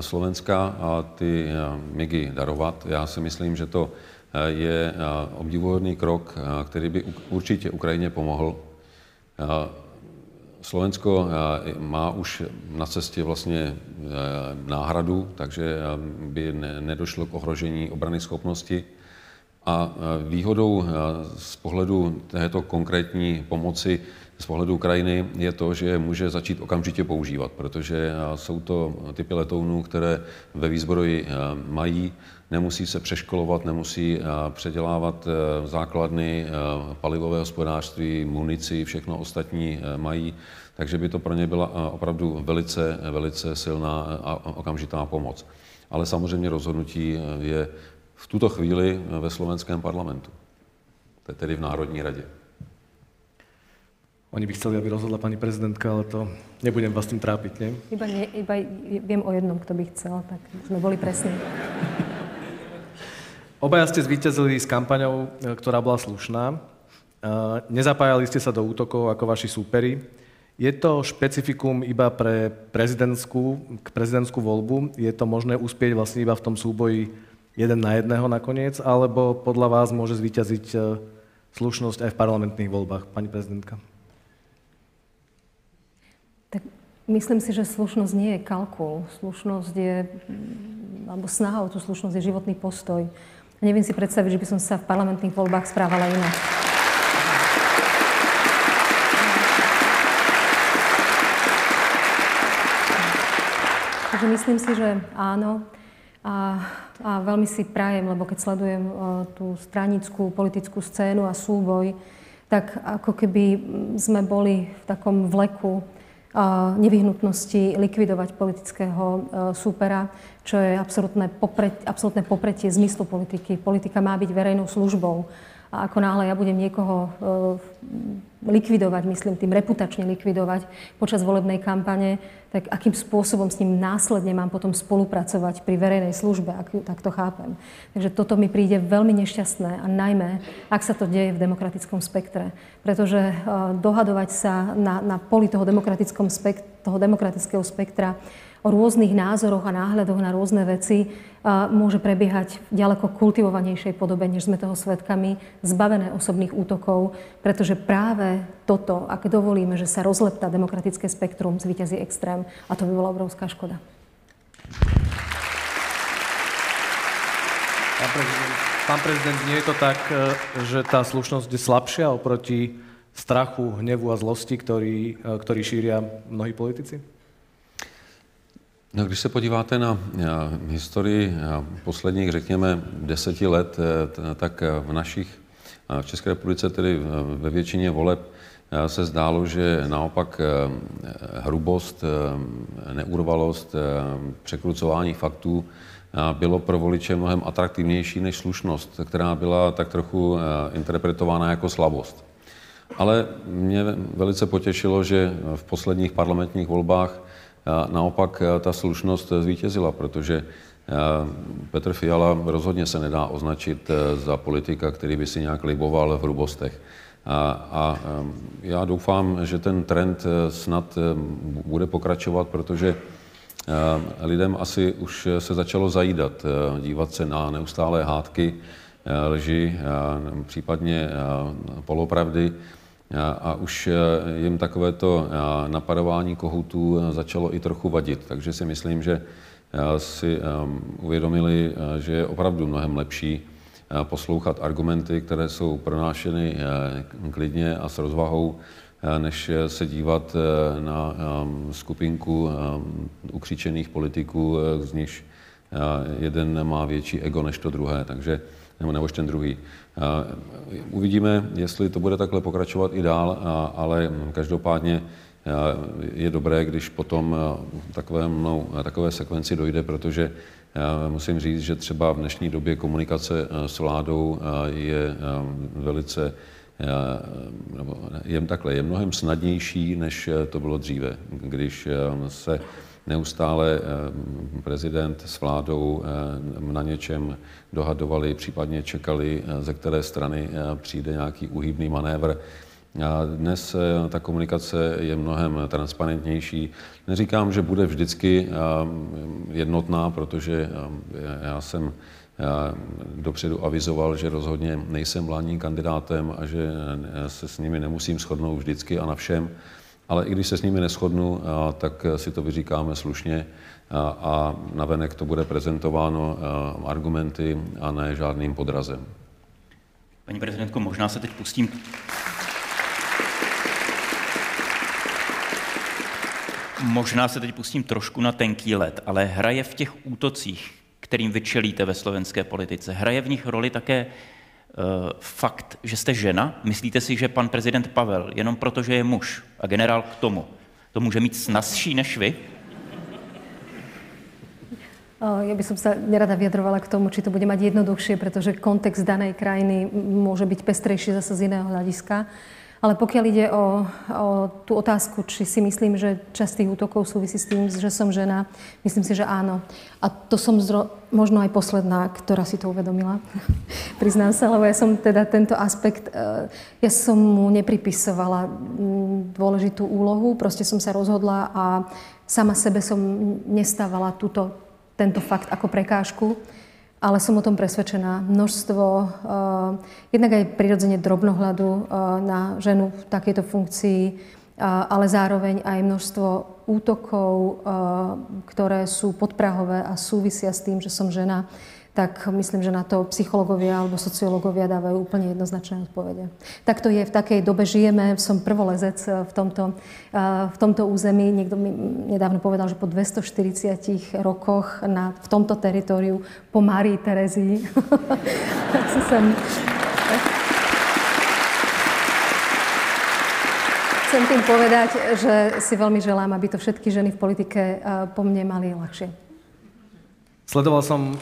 Slovenska a ty MIGI darovat. Já si myslím, že to je obdivuhodný krok, který by určitě Ukrajině pomohl. Slovensko má už na cestě vlastně náhradu, takže by nedošlo k ohrožení obrany schopnosti. A výhodou z pohledu této konkrétní pomoci z pohledu Ukrajiny je to, že může začít okamžitě používat, protože jsou to typy letounů, které ve výzbroji mají nemusí se přeškolovat, nemusí eh, předělávat eh, základny eh, palivové hospodářství, munici, všechno ostatní mají, takže by to pro ně byla opravdu velice, velice silná a okamžitá pomoc. Ale samozřejmě rozhodnutí je v tuto chvíli ve slovenském parlamentu, tedy v Národní radě. Oni by chceli, aby rozhodla pani prezidentka, ale to nebudem vás tým trápiť, nie? Iba, nie, iba viem o jednom, kto by chcel, tak sme boli presní. Obaja ste zvíťazili s kampaňou, e, ktorá bola slušná. E, nezapájali ste sa do útokov ako vaši súperi. Je to špecifikum iba pre prezidentskú, k prezidentskú voľbu? Je to možné uspieť vlastne iba v tom súboji jeden na jedného nakoniec? Alebo podľa vás môže zvíťaziť e, slušnosť aj v parlamentných voľbách, pani prezidentka? Tak myslím si, že slušnosť nie je kalkul. Slušnosť je, alebo snaha o tú slušnosť je životný postoj Neviem si predstaviť, že by som sa v parlamentných voľbách správala inak. Takže myslím si, že áno. A, a veľmi si prajem, lebo keď sledujem uh, tú stranickú politickú scénu a súboj, tak ako keby sme boli v takom vleku nevyhnutnosti likvidovať politického uh, súpera, čo je absolútne, popre, absolútne popretie zmyslu politiky. Politika má byť verejnou službou. A ako náhle ja budem niekoho likvidovať, myslím tým reputačne likvidovať počas volebnej kampane, tak akým spôsobom s ním následne mám potom spolupracovať pri verejnej službe, ak, tak to chápem. Takže toto mi príde veľmi nešťastné a najmä, ak sa to deje v demokratickom spektre. Pretože uh, dohadovať sa na, na poli toho, spekt, toho demokratického spektra o rôznych názoroch a náhľadoch na rôzne veci môže prebiehať v ďaleko kultivovanejšej podobe, než sme toho svetkami, zbavené osobných útokov, pretože práve toto, ak dovolíme, že sa rozlepta demokratické spektrum, zvíťazí extrém a to by bola obrovská škoda. Pán prezident, pán prezident, nie je to tak, e, že tá slušnosť je slabšia oproti strachu, hnevu a zlosti, ktorý, e, ktorý šíria mnohí politici? No, když se podíváte na eh, historii eh, posledních, řekněme, deseti let, eh, tak v našich, v České republice, tedy ve většině voleb, se zdálo, že naopak hrubost, neurvalost, překrucování faktů bylo pro voliče mnohem atraktivnější než slušnost, která byla tak trochu interpretována jako slabost. Ale mě velice potěšilo, že v posledních parlamentních volbách naopak eh, ta slušnost zvítězila, protože eh, Petr Fiala rozhodně se nedá označit eh, za politika, který by si nějak liboval v hrubostech. A, a já doufám, že ten trend snad bude pokračovat, protože lidem asi už se začalo zajídat, dívat se na neustálé hádky, lži, případně polopravdy a už e, jim takovéto e, napadování kohutů e, začalo i trochu vadit. Takže si myslím, že si uvědomili, že je opravdu mnohem lepší poslouchat argumenty, které jsou pronášeny klidně a s rozvahou, než se dívat na skupinku ukřičených politiků, z nich jeden má větší ego než to druhé. Takže nebo, nebo ten druhý. Uvidíme, jestli to bude takhle pokračovat i dál, ale každopádně je dobré, když potom takové, no, takové sekvenci dojde, protože musím říct, že třeba v dnešní době komunikace s vládou je velice je takhle, je mnohem snadnější, než to bylo dříve, když se neustále eh, prezident s vládou eh, na něčem dohadovali, případně čekali, eh, ze které strany přijde nějaký uhybný manévr. Dnes ta komunikace je mnohem transparentnější. Neříkám, že bude vždycky jednotná, protože já jsem dopředu avizoval, že rozhodně nejsem vládním kandidátem a že se s nimi nemusím shodnout vždycky a na všem ale i když se s nimi neschodnu, tak si to vyříkáme slušně a navenek to bude prezentováno argumenty a ne žádným podrazem. Paní prezidentko, možná se teď pustím Možná se teď pustím trošku na tenký let, ale hraje v těch útocích, kterým vyčelíte ve slovenské politice, hraje v nich roli také Eh, fakt, že jste žena? Myslíte si, že pan prezident Pavel, jenom proto, že je muž a generál k tomu, to může mít snazší než vy? Ja by som sa nerada vyjadrovala k tomu, či to bude mať jednoduchšie, pretože kontext danej krajiny môže byť pestrejší zase z iného hľadiska. Ale pokiaľ ide o, o tú otázku, či si myslím, že časť tých útokov súvisí s tým, že som žena, myslím si, že áno. A to som zro, možno aj posledná, ktorá si to uvedomila, [LAUGHS] priznám sa, lebo ja som teda tento aspekt, e, ja som mu nepripisovala dôležitú úlohu, proste som sa rozhodla a sama sebe som nestávala túto, tento fakt ako prekážku ale som o tom presvedčená. Množstvo, uh, jednak aj prirodzene drobnohľadu uh, na ženu v takejto funkcii, uh, ale zároveň aj množstvo útokov, uh, ktoré sú podprahové a súvisia s tým, že som žena, tak myslím, že na to psychológovia alebo sociológovia dávajú úplne jednoznačné odpovede. Tak to je, v takej dobe žijeme, som prvolezec v tomto, v tomto území. Niekto mi nedávno povedal, že po 240 rokoch na, v tomto teritoriu po Márii Terezii, [LAUGHS] sem Chcem tým povedať, že si veľmi želám, aby to všetky ženy v politike po mne mali ľahšie. Sledoval som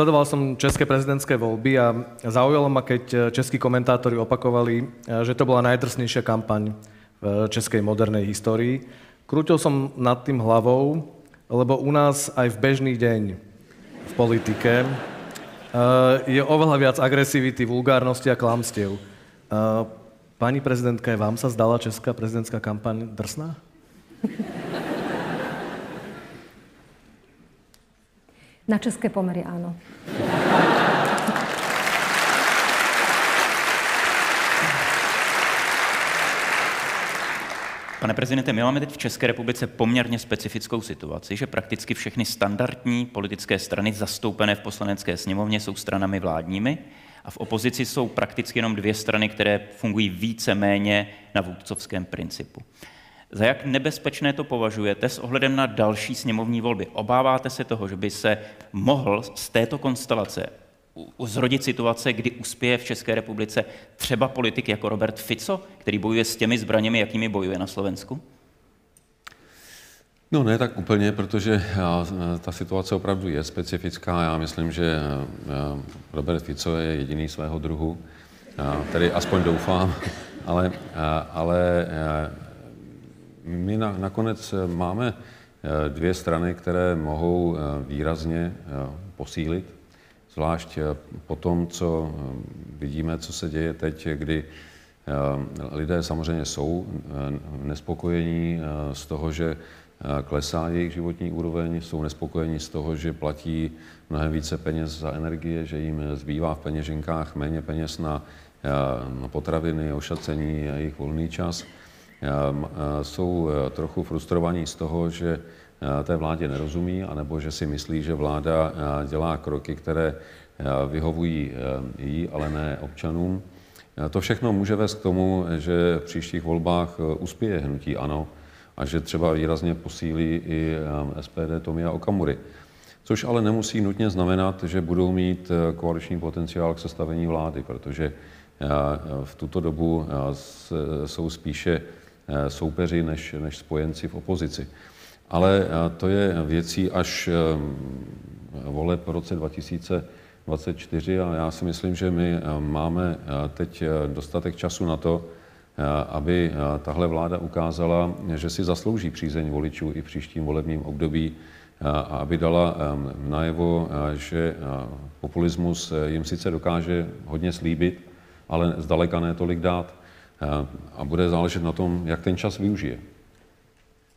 Sledoval som české prezidentské voľby a zaujalo ma, keď českí komentátori opakovali, že to bola najdrsnejšia kampaň v českej modernej histórii. Krútil som nad tým hlavou, lebo u nás aj v bežný deň v politike Eh, je oveľa viac agresivity, vulgárnosti a klamstiev. Pani prezidentka, vám sa zdala česká prezidentská kampaň drsná? Na české pomery áno. Pane prezidente, my máme teď v České republice poměrně specifickou situaci, že prakticky všechny standardní politické strany zastoupené v poslanecké sněmovně jsou stranami vládními a v opozici jsou prakticky jenom dvě strany, které fungují více méně na vůdcovském principu. Za jak nebezpečné to považujete s ohledem na další sněmovní volby? Obáváte se toho, že by se mohl z této konstelace zrodit situace, kdy uspěje v České republice třeba politik jako Robert Fico, který bojuje s těmi zbraněmi, jakými bojuje na Slovensku? No ne tak úplně, protože ta situace opravdu je specifická. Já myslím, že Robert Fico je jediný svého druhu, tedy aspoň doufám, [LAUGHS] ale, ale my na, nakonec máme dvě strany, které mohou výrazně posílit Zvlášť eh, po tom, co eh, vidíme, co se děje teď, kdy eh, lidé samozřejmě jsou nespokojení z toho, že klesá jejich životní úroveň, jsou nespokojení z toho, že platí mnohem více peněz za energie, že jim zbývá v peněženkách méně peněz na potraviny, ošacení a jejich volný čas. Jsou trochu frustrovaní z toho, že Eh, té vládě nerozumí, anebo že si myslí, že vláda eh, dělá kroky, které eh, vyhovují jí, ale ne občanům. To všechno může vést k tomu, že v příštích volbách uspěje hnutí ANO a že třeba výrazně posílí i SPD Tomia Okamury. Což ale nemusí nutně znamenat, že budou mít koaliční potenciál k sestavení vlády, protože v tuto dobu jsou spíše soupeři než, než spojenci v opozici. Ale to je věcí až ehm, vole po roce 2024 a já si myslím, že my máme eh, teď eh, dostatek času na to, eh, aby tahle vláda ukázala, že si zaslouží přízeň voličů i v příštím volebním období a aby dala najevo, že populismus jim sice dokáže hodně slíbit, ale zdaleka ne tolik dát. A bude záležet na tom, jak ten čas využije.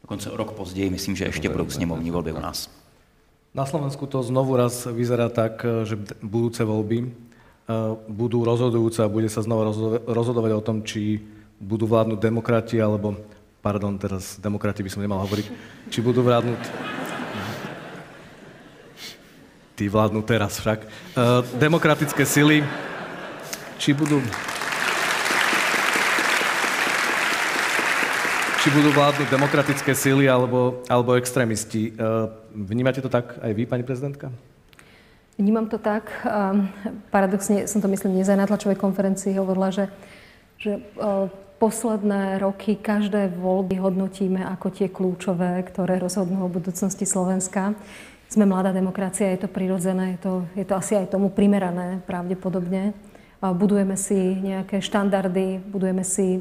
Dokonce o rok později, myslím, že ještě budou sněmovní volby u nás. Na Slovensku to znovu raz vyzerá tak, že budúce voľby budú rozhodujúce a bude sa znova rozhodovať o tom, či budú vládnuť demokrati, alebo, pardon, teraz demokrati by som nemal hovoriť, či budú vládnuť tí vládnu teraz však, demokratické sily, či budú či budú vládnuť demokratické síly alebo, alebo extrémisti. E, vnímate to tak aj vy, pani prezidentka? Vnímam to tak. Paradoxne som to, myslím, dnes aj na tlačovej konferencii hovorila, že, že e, posledné roky každé voľby hodnotíme ako tie kľúčové, ktoré rozhodnú o budúcnosti Slovenska. Sme mladá demokracia, je to prirodzené, je to, je to asi aj tomu primerané pravdepodobne. Budujeme si nejaké štandardy, budujeme si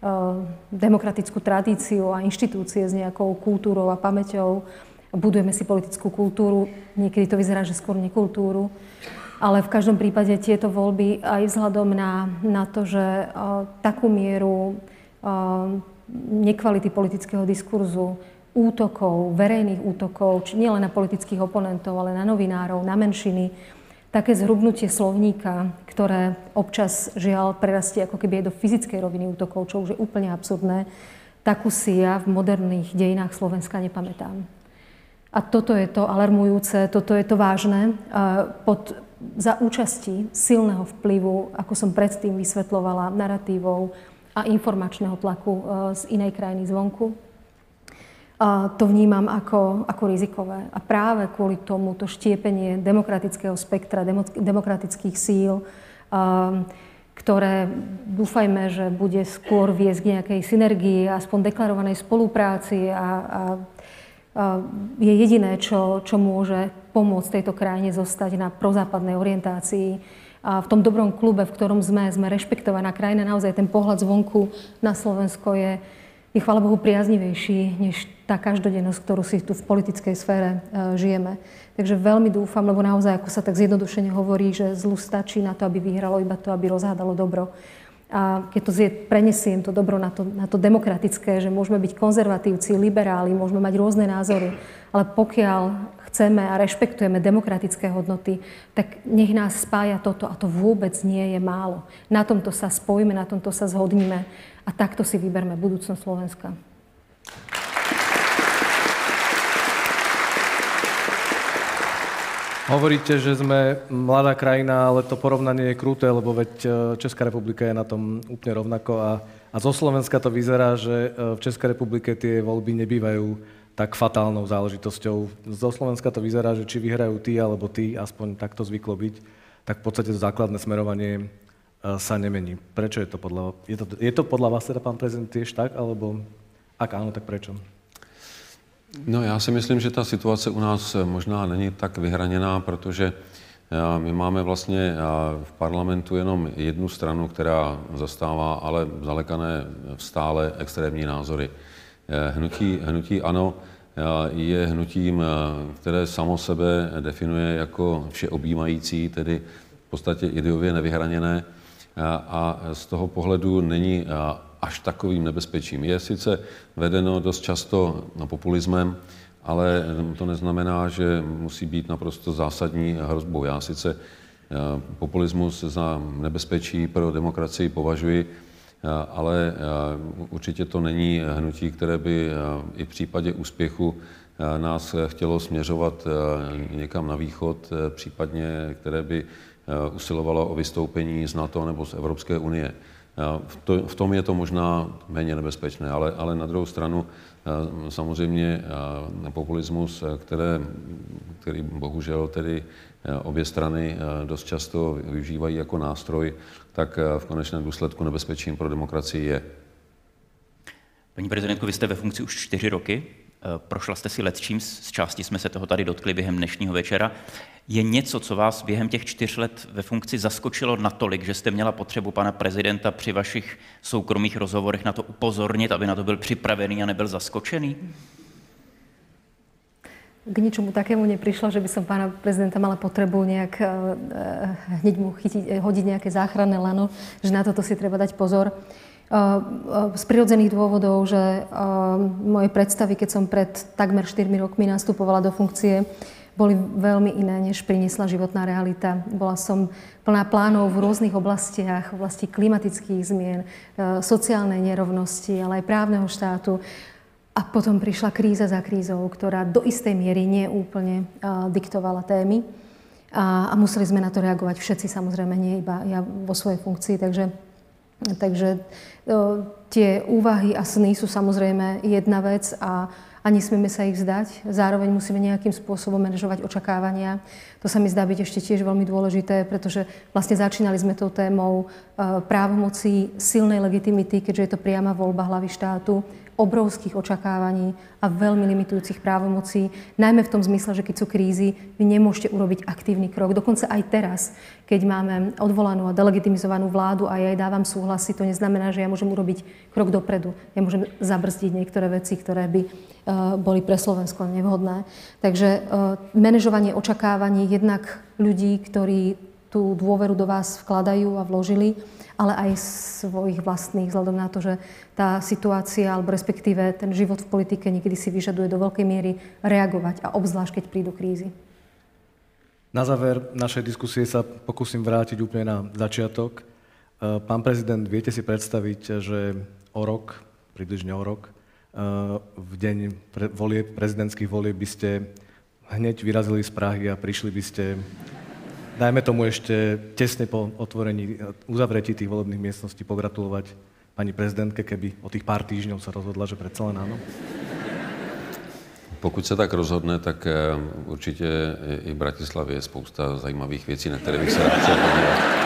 Eh, demokratickú tradíciu a inštitúcie s nejakou kultúrou a pamäťou. Budujeme si politickú kultúru, niekedy to vyzerá, že skôr nekultúru. Ale v každom prípade tieto voľby aj vzhľadom na, na to, že uh, takú mieru uh, nekvality politického diskurzu, útokov, verejných útokov, či nielen na politických oponentov, ale na novinárov, na menšiny, také zhrubnutie slovníka, ktoré občas žiaľ prerastie ako keby aj do fyzickej roviny útokov, čo už je úplne absurdné, takú si ja v moderných dejinách Slovenska nepamätám. A toto je to alarmujúce, toto je to vážne. Pod, za účasti silného vplyvu, ako som predtým vysvetlovala, narratívov a informačného tlaku e, z inej krajiny zvonku, to vnímam ako, ako rizikové. A práve kvôli tomu to štiepenie demokratického spektra, demokratických síl, ktoré dúfajme, že bude skôr viesť k nejakej synergii, aspoň deklarovanej spolupráci a, a je jediné, čo, čo môže pomôcť tejto krajine zostať na prozápadnej orientácii. A v tom dobrom klube, v ktorom sme, sme rešpektovaná krajina, naozaj ten pohľad zvonku na Slovensko je, je chvála Bohu priaznivejší, než tá každodennosť, ktorú si tu v politickej sfére e, žijeme. Takže veľmi dúfam, lebo naozaj, ako sa tak zjednodušene hovorí, že zlu stačí na to, aby vyhralo iba to, aby rozhádalo dobro a keď to zje, prenesiem to dobro na to, na to demokratické, že môžeme byť konzervatívci, liberáli, môžeme mať rôzne názory, ale pokiaľ chceme a rešpektujeme demokratické hodnoty, tak nech nás spája toto a to vôbec nie je málo. Na tomto sa spojíme, na tomto sa zhodníme a takto si vyberme budúcnosť Slovenska. Hovoríte, že sme mladá krajina, ale to porovnanie je kruté, lebo veď e, Česká republika je na tom úplne rovnako a, a zo Slovenska to vyzerá, že e, v Českej republike tie voľby nebývajú tak fatálnou záležitosťou. Zo Slovenska to vyzerá, že či vyhrajú tí alebo tí, aspoň takto zvyklo byť, tak v podstate to základné smerovanie e, sa nemení. Prečo je to podľa, je to, je to podľa vás teda, pán prezident, tiež tak, alebo ak áno, tak prečo? No já si myslím, že ta situace u nás možná není tak vyhraněná, protože eh, my máme vlastně eh, v parlamentu jenom jednu stranu, která zastává ale zalekané stále extrémní názory. Hnutí, hnutí ANO je hnutím, které samo sebe definuje jako všeobjímající, tedy v podstatě ideově nevyhraněné a z toho pohledu není až takovým nebezpečím. Je sice vedeno dost často populismem, ale to neznamená, že musí být naprosto zásadní hrozbou. Já sice populismus za nebezpečí pro demokracii považuji, ale eh, určitě to není hnutí, které by i v případě úspěchu nás chtělo směřovat někam na východ, případně které by usilovalo o vystoupení z NATO nebo z Evropské unie. V, to, v tom je to možná méně nebezpečné, ale, ale na druhou stranu eh, samozřejmě eh, populismus, eh, které, který bohužel tedy obě strany dost často využívají jako nástroj, tak v konečném důsledku nebezpečím pro demokracii je. Paní prezidentko, vy jste ve funkci už čtyři roky. Prošla jste si letčím, z části jsme se toho tady dotkli během dnešního večera. Je něco, co vás během těch čtyř let ve funkci zaskočilo natolik, že jste měla potřebu pana prezidenta při vašich soukromých rozhovorech na to upozornit, aby na to byl připravený a nebyl zaskočený? K ničomu takému neprišlo, že by som pána prezidenta mala potrebu nejak uh, hneď mu chytiť, hodiť nejaké záchranné lano, že na toto si treba dať pozor. Z prirodzených dôvodov, že moje predstavy, keď som pred takmer 4 rokmi nastupovala do funkcie, boli veľmi iné, než priniesla životná realita. Bola som plná plánov v rôznych oblastiach, v oblasti klimatických zmien, e, sociálnej nerovnosti, ale aj právneho štátu. A potom prišla kríza za krízou, ktorá do istej miery neúplne uh, diktovala témy. A, a museli sme na to reagovať všetci, samozrejme, nie iba ja vo svojej funkcii. Takže, takže uh, tie úvahy a sny sú samozrejme jedna vec a a nesmieme sa ich vzdať. Zároveň musíme nejakým spôsobom manažovať očakávania. To sa mi zdá byť ešte tiež veľmi dôležité, pretože vlastne začínali sme tou témou e, právomocí silnej legitimity, keďže je to priama voľba hlavy štátu obrovských očakávaní a veľmi limitujúcich právomocí, najmä v tom zmysle, že keď sú krízy, vy nemôžete urobiť aktívny krok. Dokonca aj teraz, keď máme odvolanú a delegitimizovanú vládu a ja jej dávam súhlasy, to neznamená, že ja môžem urobiť krok dopredu. Ja môžem zabrzdiť niektoré veci, ktoré by uh, boli pre Slovensko nevhodné. Takže uh, manažovanie očakávaní jednak ľudí, ktorí tú dôveru do vás vkladajú a vložili, ale aj svojich vlastných, vzhľadom na to, že tá situácia, alebo respektíve ten život v politike niekedy si vyžaduje do veľkej miery reagovať a obzvlášť, keď prídu krízy. Na záver našej diskusie sa pokúsim vrátiť úplne na začiatok. E, pán prezident, viete si predstaviť, že o rok, približne o rok, v deň volieb, prezidentských volieb by ste hneď vyrazili z Prahy a prišli by ste, dajme tomu ešte tesne po otvorení, uzavretí tých volebných miestností pogratulovať pani prezidentke, keby o tých pár týždňov sa rozhodla, že predsa len áno? Pokud se tak rozhodne, tak eh, určitě i v Bratislavě je spousta zajímavých věcí, na které bych se rád chtěl podívat.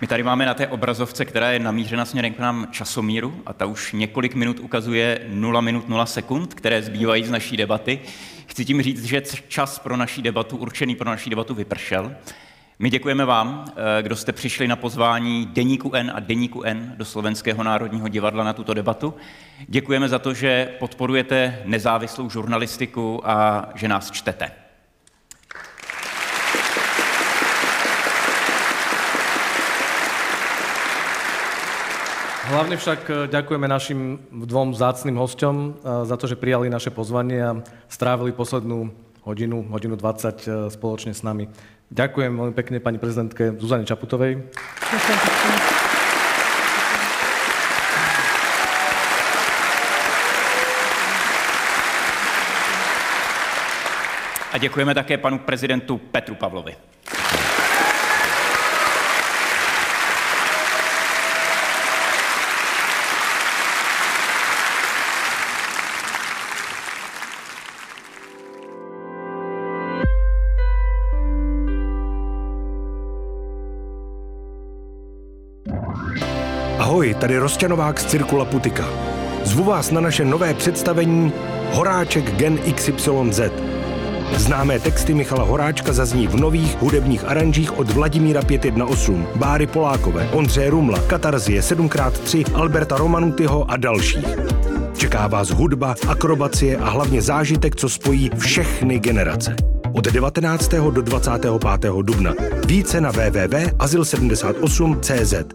My tady máme na té obrazovce, která je namířena směrem k nám časomíru a ta už několik minut ukazuje 0 minut 0 sekund, které zbývají z naší debaty. Chci tím říct, že čas pro naší debatu, určený pro naší debatu, vypršel. My děkujeme vám, eh, kdo jste přišli na pozvání Deníku N a Deníku N do Slovenského národního divadla na tuto debatu. Děkujeme za to, že podporujete nezávislou žurnalistiku a že nás čtete. Hlavne však e, ďakujeme našim dvom zácným hosťom e, za to, že prijali naše pozvanie a strávili poslednú hodinu, hodinu 20 e, spoločne s nami. Ďakujem veľmi pekne pani prezidentke Zuzane Čaputovej. Ďakujem pekne. A děkujeme také panu prezidentu Petru Pavlovi. Tady Rosťanovák z Cirkula Putika. Zvu vás na naše nové představení Horáček Gen XYZ. Známé texty Michala Horáčka zazní v nových hudebních aranžích od Vladimíra 518, Báry Polákové, Ondřeje Rumla, Katarzie 7x3, Alberta Romanutyho a dalších. Čeká vás hudba, akrobacie a hlavně zážitek, co spojí všechny generace. Od 19. do 25. dubna. Více na www.azyl78.cz